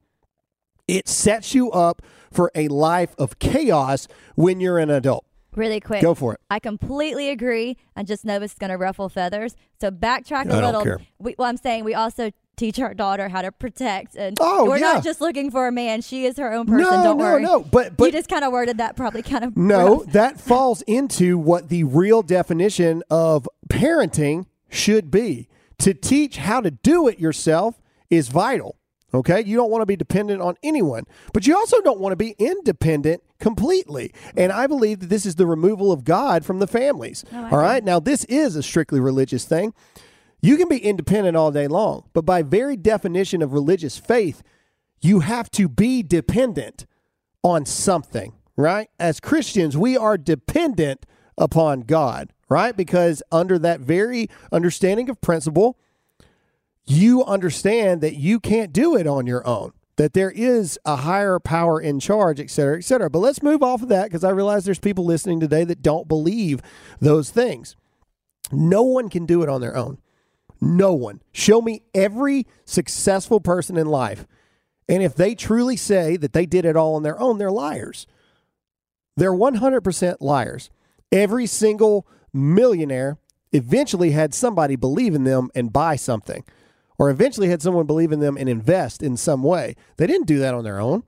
it sets you up for a life of chaos when you're an adult. Really quick. Go for it. I completely agree. I just know it's going to ruffle feathers. So backtrack a I don't little. care. We, well, I'm saying we also teach our daughter how to protect, and Oh, we're yeah. not just looking for a man. She is her own person. No, don't no, worry. no, but- you just kind of worded that probably kind of No, rough. that falls into what the real definition of parenting should be. To teach how to do it yourself is vital. Okay. You don't want to be dependent on anyone, but you also don't want to be independent completely. And I believe that this is the removal of God from the families. Oh, all right. Now, this is a strictly religious thing. You can be independent all day long, but by very definition of religious faith, you have to be dependent on something, right? As Christians, we are dependent upon God, right? Because under that very understanding of principle, you understand that you can't do it on your own, that there is a higher power in charge, et cetera, et cetera. But let's move off of that because I realize there's people listening today that don't believe those things. No one can do it on their own. No one. Show me every successful person in life. And if they truly say that they did it all on their own, they're liars. They're 100% liars. Every single millionaire eventually had somebody believe in them and buy something, or eventually had someone believe in them and invest in some way. They didn't do that on their own.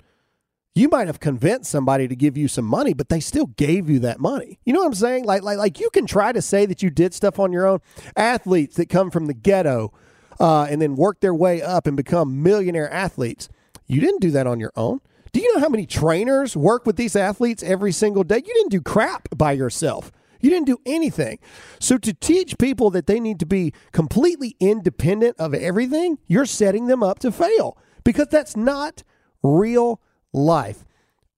You might have convinced somebody to give you some money, but they still gave you that money. You know what I'm saying? Like, like, like you can try to say that you did stuff on your own. Athletes that come from the ghetto uh, and then work their way up and become millionaire athletes. You didn't do that on your own. Do you know how many trainers work with these athletes every single day? You didn't do crap by yourself. You didn't do anything. So to teach people that they need to be completely independent of everything, you're setting them up to fail because that's not real life.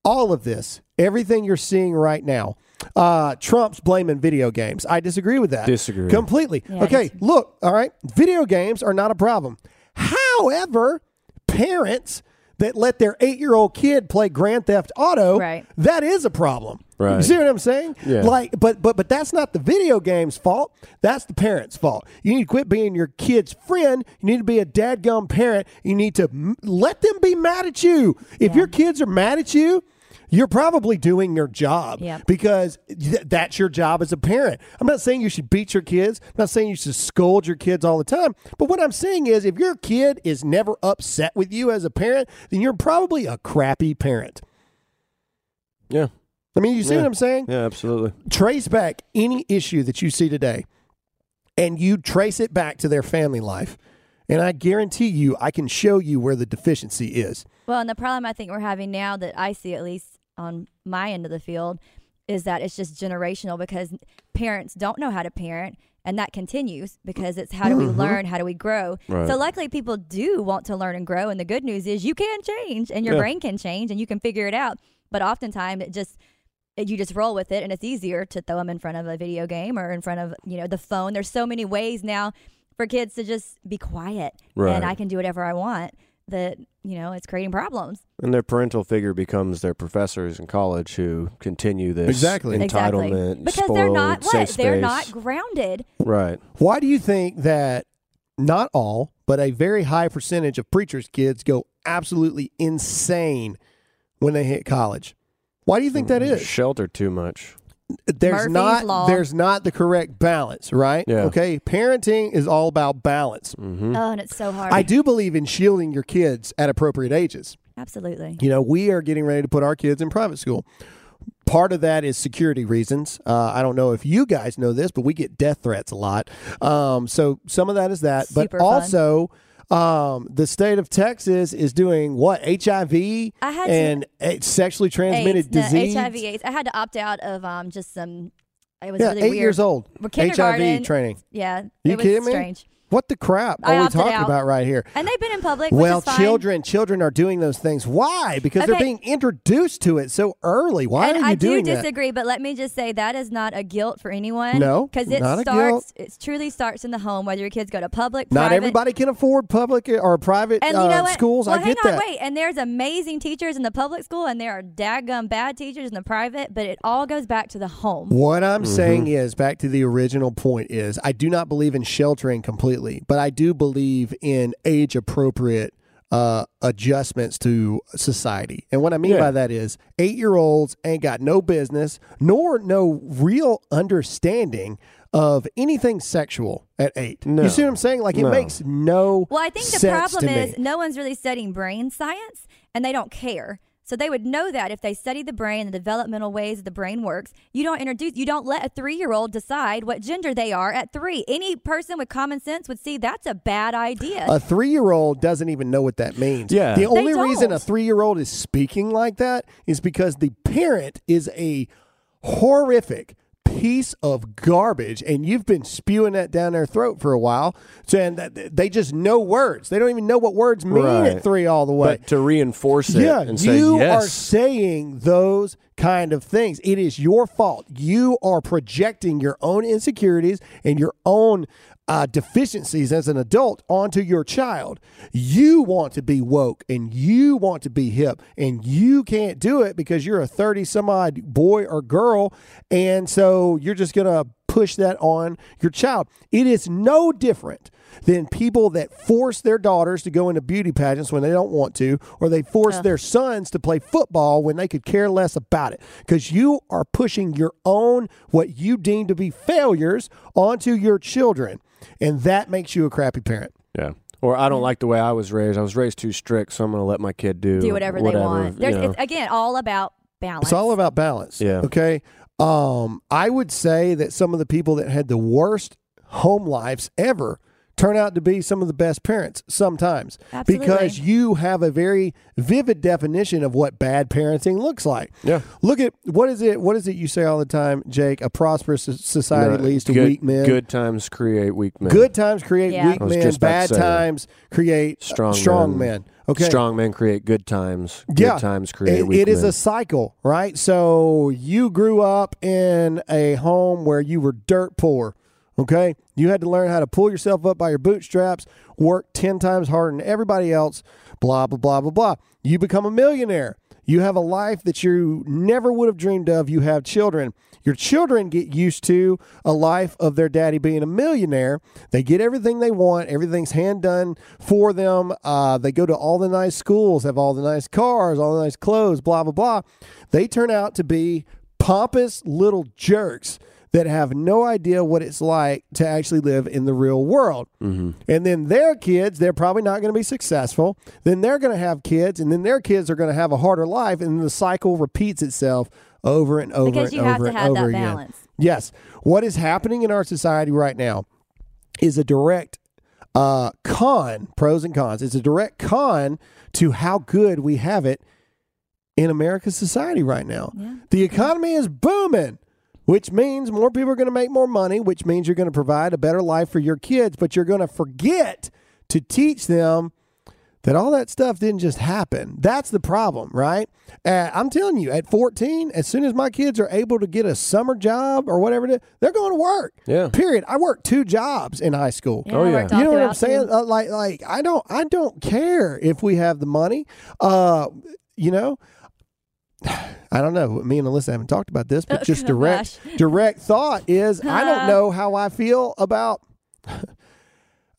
All of this, everything you're seeing right now, uh, Trump's blaming video games. I disagree with that. Disagree. Completely. Yeah, I okay, look, all right, video games are not a problem. However, parents that let their eight year old kid play Grand Theft Auto, Right. that is a problem. Right. You see what I'm saying? Yeah. Like, but but but that's not the video game's fault. That's the parents' fault. You need to quit being your kid's friend. You need to be a dadgum parent. You need to m- let them be mad at you. If your kids are mad at you, you're probably doing your job Yep. because th- that's your job as a parent. I'm not saying you should beat your kids. I'm not saying you should scold your kids all the time. But what I'm saying is, if your kid is never upset with you as a parent, then you're probably a crappy parent. Yeah. I mean, you see Yeah. what I'm saying? Yeah, absolutely. trace back any issue that you see today and you trace it back to their family life. And I guarantee you, I can show you where the deficiency is. Well, and the problem I think we're having now that I see at least on my end of the field is that it's just generational because parents don't know how to parent and that continues because it's how do we mm-hmm. learn, how do we grow. Right. So luckily people do want to learn and grow and the good news is you can change and your Yeah. brain can change and you can figure it out. But oftentimes it just it- you just roll with it and it's easier to throw them in front of a video game or in front of, you know, the phone. There's so many ways now for kids to just be quiet Right. and I can do whatever I want that, you know, it's creating problems. And their parental figure becomes their professors in college who continue this Exactly. Exactly. entitlement, Because spoiled, they're not what? They're space. not grounded. right. Why do you think that not all, but a very high percentage of preachers' kids go absolutely insane when they hit college? Why do you think that is? Shelter too much. there's Murphy's not Law. there's not the correct balance, right? Yeah. Okay, parenting is all about balance. Mm-hmm. Oh, and it's so hard. I do believe in shielding your kids at appropriate ages. Absolutely. You know, we are getting ready to put our kids in private school. Part of that is security reasons. Uh, I don't know if you guys know this, but we get death threats a lot. Um, so some of that is that, Super but fun. also um, the state of Texas is doing what HIV I had and uh, sexually transmitted AIDS, no, disease. HIV AIDS. I had to opt out of um just some. It was yeah, really eight weird. years old. We're kindergarten. HIV training. Yeah, You it was kidding me? Strange. What the crap I are we talking out. about right here? And they've been in public. which Well, is fine. children, children are doing those things. Why? Because they're being introduced to it so early. Why and are you I do doing that? disagree, but let me just say that is not a guilt for anyone. No, because it not a starts. guilt. It truly starts in the home. Whether your kids go to public, Not private, everybody can afford public or private And uh, you know what? schools. Well, I hang get on, that. wait. And there's amazing teachers in the public school, and there are daggum bad teachers in the private. But it all goes back to the home. What I'm Mm-hmm. saying is, back to the original point is, I do not believe in sheltering completely, but I do believe in age appropriate uh, adjustments to society. And what I mean Yeah. by that is, eight year olds ain't got no business nor no real understanding of anything sexual at eight. No. You see what I'm saying? Like it No. makes no. Well, I think the problem is me. no one's really studying brain science, and they don't care. So they would know that if they study the brain, the developmental ways the brain works. You don't introduce, you don't let a three-year-old decide what gender they are at three. Any person with common sense would see that's a bad idea. A three year old doesn't even know what that means. Yeah. The only reason a three year old is speaking like that is because the parent is a horrific piece of garbage and you've been spewing that down their throat for a while saying that they just know words they don't even know what words mean Right. at three all the way But to reinforce it yeah, and say you yes. are saying those kind of things. It is your fault. You are projecting your own insecurities and your own uh, deficiencies as an adult onto your child. You want to be woke and you want to be hip, and you can't do it because you're a 30 some odd boy or girl. And so you're just going to push that on your child. It is no different than people that force their daughters to go into beauty pageants when they don't want to, or they force their sons to play football when they could care less about it. Because you are pushing your own, what you deem to be failures, onto your children. And that makes you a crappy parent. yeah. Or I don't like the way I was raised. I was raised too strict, so I'm going to let my kid do do whatever, they want. There's, you know. it's again all about balance. It's all about balance. Yeah. Okay. Um, I would say that some of the people that had the worst home lives ever turn out to be some of the best parents sometimes Absolutely. because you have a very vivid definition of what bad parenting looks like. Yeah. Look at what is it what is it you say all the time, Jake? A prosperous society No, leads to good, weak men. Good times create weak men. Good times create Yeah. weak men. just about to Bad say that. times create uh, Strong, strong men. Okay. Strong men create good times. Good yeah, times create it- weak it is men. a cycle, right? So you grew up in a home where you were dirt poor. Okay, you had to learn how to pull yourself up by your bootstraps, work ten times harder than everybody else. Blah blah blah blah blah. You become a millionaire. You have a life that you never would have dreamed of. You have children. Your children get used to a life of their daddy being a millionaire. They get everything they want. Everything's hand done for them. Uh, they go to all the nice schools, have all the nice cars, all the nice clothes, blah, blah, blah. They turn out to be pompous little jerks that have no idea what it's like to actually live in the real world. And then their kids, they're probably not going to be successful. Then they're going to have kids, and then their kids are going to have a harder life, and the cycle repeats itself over and over Because and you have over and over that again. balance. Yes. What is happening in our society right now is a direct uh, con, pros and cons. It's a direct con to how good we have it in America's society right now. Yeah. The economy is booming, which means more people are going to make more money, which means you're going to provide a better life for your kids, but you're going to forget to teach them that all that stuff didn't just happen. That's the problem, right? Uh, I'm telling you, at 14, as soon as my kids are able to get a summer job or whatever it is, they're going to work. Yeah. Period. I worked two jobs in high school. Yeah, I yeah. You know what I'm saying? Uh, like, like I don't, I don't care if we have the money. Uh, you know, *sighs* I don't know. Me and Alyssa haven't talked about this, but Oh, just *laughs* direct, gosh. direct thought is I don't know how I feel about. *laughs*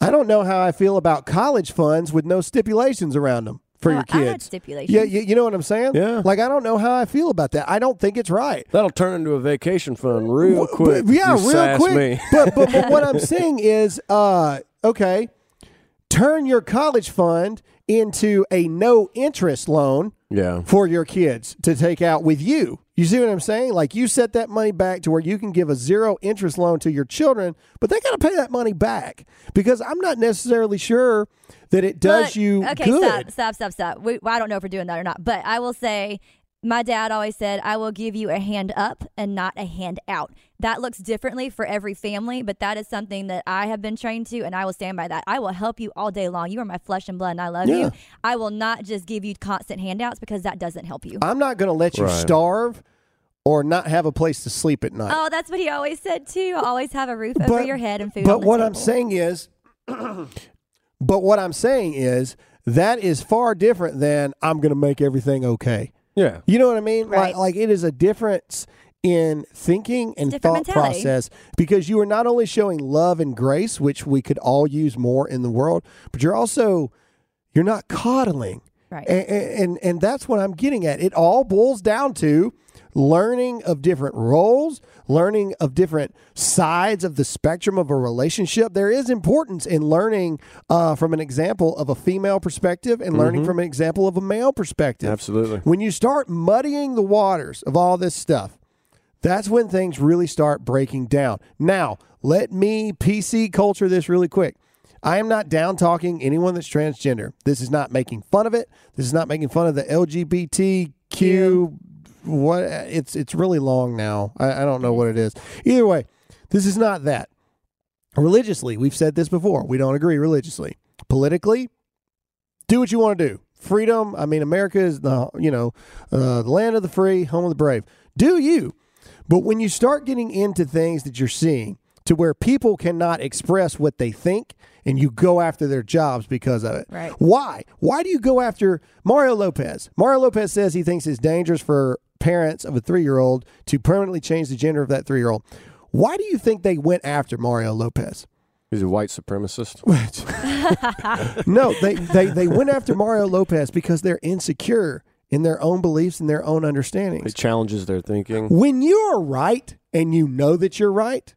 I don't know how I feel about college funds with no stipulations around them for Oh, your I had kids. stipulations. Yeah, you, you know what I'm saying? Yeah. Like I don't know how I feel about that. I don't think it's right. That'll turn into a vacation fund real But- quick. but- yeah, you real sass quick. Me. But, but but what I'm *laughs* saying is, uh, okay, turn your college fund into a no interest loan Yeah. for your kids to take out with you. You see what I'm saying? Like you set that money back to where you can give a zero interest loan to your children, but they got to pay that money back because I'm not necessarily sure that it does But- you okay, good. stop, stop, stop, stop. We, I don't know if we're doing that or not, but I will say my dad always said, I will give you a hand up and not a hand out. That looks differently for every family, but that is something that I have been trained to, and I will stand by that. I will help you all day long. You are my flesh and blood, and I love Yeah. you. I will not just give you constant handouts because that doesn't help you. I'm not going to let you Right. starve or not have a place to sleep at night. Oh, that's what he always said too. Always have a roof over your head and food. But on the what I'm saying is, *clears throat* but what I'm saying is that is far different than I'm going to make everything okay. Yeah. You know what I mean? Right. Like, like it is a difference in thinking and thought mentality. process because you are not only showing love and grace, which we could all use more in the world, but you're also you're not coddling. Right. And, and and that's what I'm getting at. It all boils down to learning of different roles, learning of different sides of the spectrum of a relationship. There is importance in learning uh, from an example of a female perspective and learning from an example of a male perspective. Absolutely. When you start muddying the waters of all this stuff, that's when things really start breaking down. Now, let me PC culture this really quick. I am not down talking anyone that's transgender. This is not making fun of it. This is not making fun of the LGBTQ. What it's it's really long now. I, I don't know what it is. Either way, this is not that. Religiously, we've said this before. We don't agree religiously. Politically, do what you want to do. Freedom. I mean, America is the you know uh, the land of the free, home of the brave. Do you? But when you start getting into things that you're seeing to where people cannot express what they think and you go after their jobs because of it. Right. Why? Why do you go after Mario Lopez? Mario Lopez says he thinks it's dangerous for parents of a three year old to permanently change the gender of that three year old. Why do you think they went after Mario Lopez? He's a white supremacist. *laughs* *laughs* no, they, they, they went after Mario Lopez because they're insecure in their own beliefs and their own understandings. It challenges their thinking. When you are right and you know that you're right,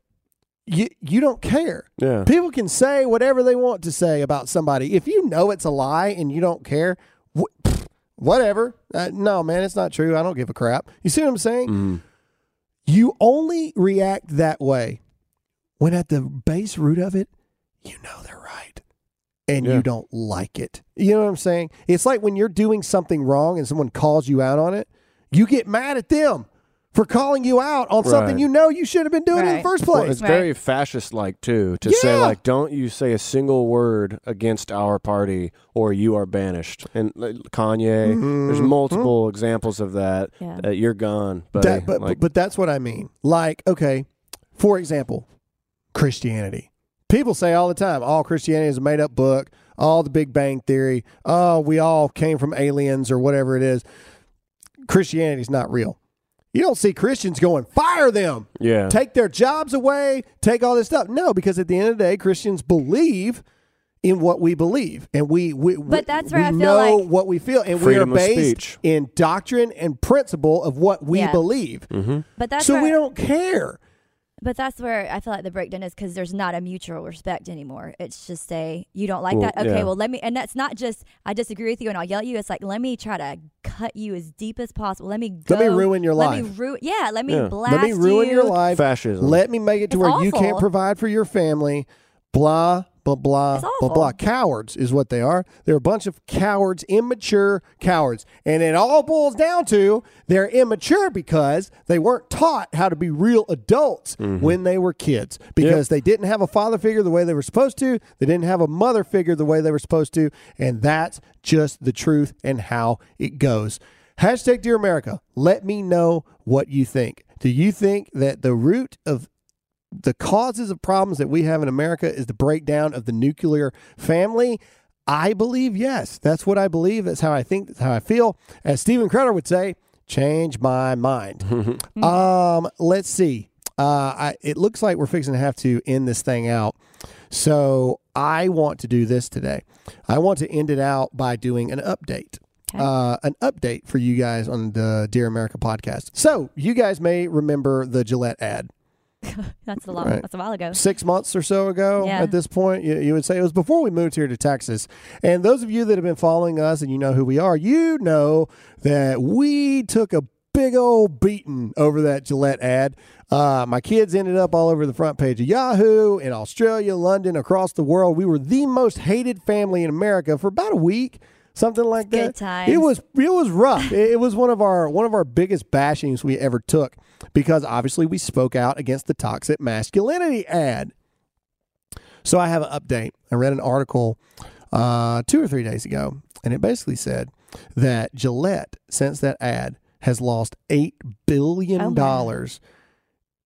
you you don't care. Yeah. People can say whatever they want to say about somebody. If you know it's a lie and you don't care, wh- whatever. Uh, no, man, it's not true. I don't give a crap. You see what I'm saying? Mm-hmm. You only react that way when at the base root of it, you know they're right and Yeah. you don't like it. You know what I'm saying? It's like when you're doing something wrong and someone calls you out on it, you get mad at them for calling you out on something you know you should have been doing in the Right. first Well, place. it's very fascist like too to say like don't you say a single word against our party or you are banished. And like, Kanye, mm-hmm. there's multiple examples of that. Yeah. That you're gone, buddy. That- but, like, but but that's what I mean. Like, okay, for example, Christianity. People say all the time, all Christianity is a made up book, all the Big Bang Theory, oh, we all came from aliens or whatever it is. Christianity's not real. You don't see Christians going, fire them, yeah. take their jobs away, take all this stuff. No, because at the end of the day, Christians believe in what we believe, and we we, we- But that's where we I feel know like- what we feel, and we are based in doctrine and principle of what we Yeah. believe. mm-hmm. But that's so where, we don't care. But that's where I feel like the breakdown is because there's not a mutual respect anymore. It's just a you don't like Well, that. Okay, yeah. well let me. And that's not just I disagree with you and I'll yell at you. It's like let me try to cut you as deep as possible. Let me go, Let me ruin your let Me life. ru- yeah, let me Yeah. blast Let me ruin you. your life. Fascism. Let me make it to It's where you can't provide for your family. Blah blah blah blah blah. Cowards is what they are. They're a bunch of cowards, immature cowards, and it all boils down to they're immature because they weren't taught how to be real adults mm-hmm. when they were kids because they didn't have a father figure the way they were supposed to. They didn't have a mother figure the way they were supposed to, and that's just the truth and how it goes. Hashtag Dear America. Let me know what you think. Do you think that the root of the causes of problems that we have in America is the breakdown of the nuclear family? I believe yes. That's what I believe. That's how I think. That's how I feel. As Steven Crowder would say, change my mind. *laughs* um, let's see. Uh, I, it looks like we're fixing to have to end this thing out. So I want to do this today. I want to end it out by doing an update. Uh, an update for you guys on the Dear America podcast. So you guys may remember the Gillette ad *laughs* That's a long. Right. That's a while ago. six months or so ago Yeah. at this point you, you would say it was before we moved here to texas and those of you that have been following us and you know who we are you know that we took a big old beating over that gillette ad uh, my kids ended up all over the front page of yahoo in australia london across the world we were the most hated family in america for about a week something like that. times. It was it was rough. it, it was one of our one of our biggest bashings we ever took because obviously we spoke out against the toxic masculinity ad. So I have an update. I read an article uh, two or three days ago, and it basically said that Gillette, since that ad, has lost eight billion Oh, wow. dollars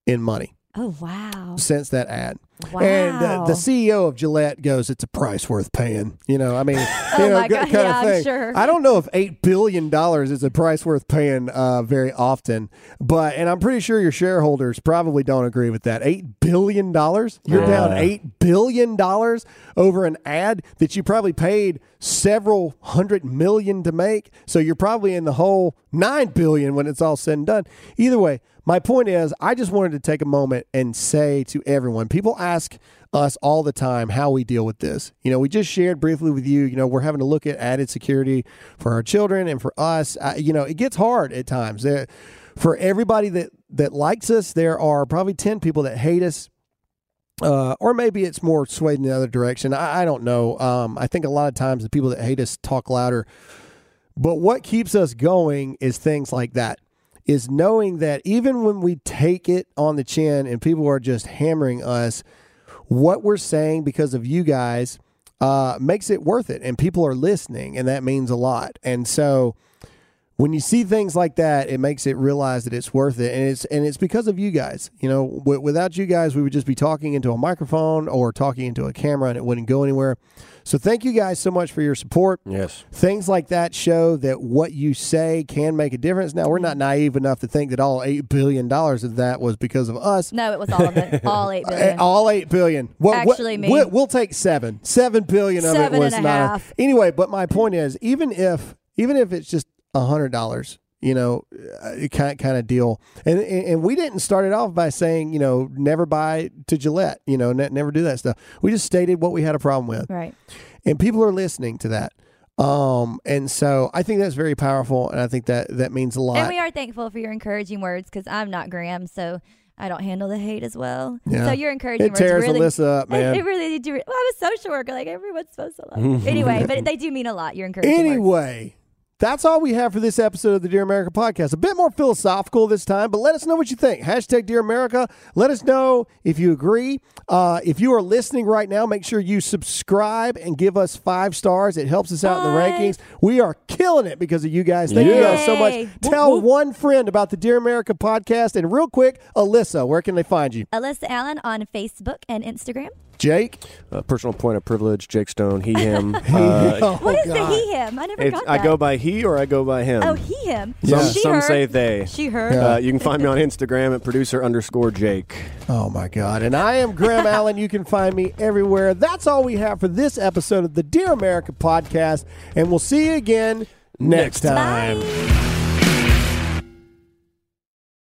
in money Oh wow. since that ad. Wow. And uh, the CEO of Gillette goes, "It's a price worth paying." You know, I mean, *laughs* you Oh know, my g- God, kind yeah, of I'm thing. sure. I don't know if eight billion dollars is a price worth paying uh, very often, but and I'm pretty sure your shareholders probably don't agree with that. Eight billion dollars? You're down eight billion dollars over an ad that you probably paid several hundred million to make. So you're probably in the hole nine billion when it's all said and done. Either way, my point is, I just wanted to take a moment and say to everyone, people ask us all the time how we deal with this. You know, we just shared briefly with you, you know, we're having to look at added security for our children and for us. Uh, you know, it gets hard at times. There, for everybody that, that likes us, there are probably 10 people that hate us. Uh, or maybe it's more swayed in the other direction. I, I don't know. Um, I think a lot of times the people that hate us talk louder. But what keeps us going is things like that. Is knowing that even when we take it on the chin and people are just hammering us, what we're saying because of you guys uh, makes it worth it, and people are listening, and that means a lot. And so, when you see things like that, it makes it realize that it's worth it, and it's and it's because of you guys. You know, w- without you guys, we would just be talking into a microphone or talking into a camera, and it wouldn't go anywhere. So, thank you guys so much for your support. Yes. Things like that show that what you say can make a difference. Now, we're not mm-hmm. naive enough to think that all eight billion dollars of that was because of us. No, it was all of it. *laughs* All eight billion. All eight billion. What, Actually, what, me. We'll, we'll take seven. Seven billion of Seven it was and a not. half. Anyway, but my point is, even if even if it's just a hundred dollars, you know, uh, kind kind of deal, and, and we didn't start it off by saying, you know, never buy to Gillette, you know, ne- never do that stuff. We just stated what we had a problem with, Right. and people are listening to that. Um, and so I think that's very powerful, and I think that that means a lot. And we are thankful for your encouraging words because I'm not Graham, so I don't handle the hate as well. Yeah. So your encouraging It words tears really, Alyssa up, man. It, it really do. Well, I'm a social worker. Like everyone's supposed to love. *laughs* anyway, but they do mean a lot. Your encouraging words. That's all we have for this episode of the Dear America podcast. A bit more philosophical this time, but let us know what you think. Hashtag Dear America. Let us know if you agree. Uh, if you are listening right now, make sure you subscribe and give us five stars. It helps us out in the rankings. We are killing it because of you guys. Thank you guys so much. Yay. Tell one friend about the Dear America podcast. And real quick, Alyssa, where can they find you? Alyssa Allen on Facebook and Instagram. Jake? Uh, personal point of privilege, Jake Stone, he, him. *laughs* Uh, Oh, what is God. the he him? I never it's- got that. I go by he or I go by him. Oh, he him. Some, She some her. say they. She her. Yeah. Uh, you can find me on Instagram at producer underscore Jake. Oh my God. And I am Graham *laughs* Allen. You can find me everywhere. That's all we have for this episode of the Dear America podcast. And we'll see you again next Next time. Bye.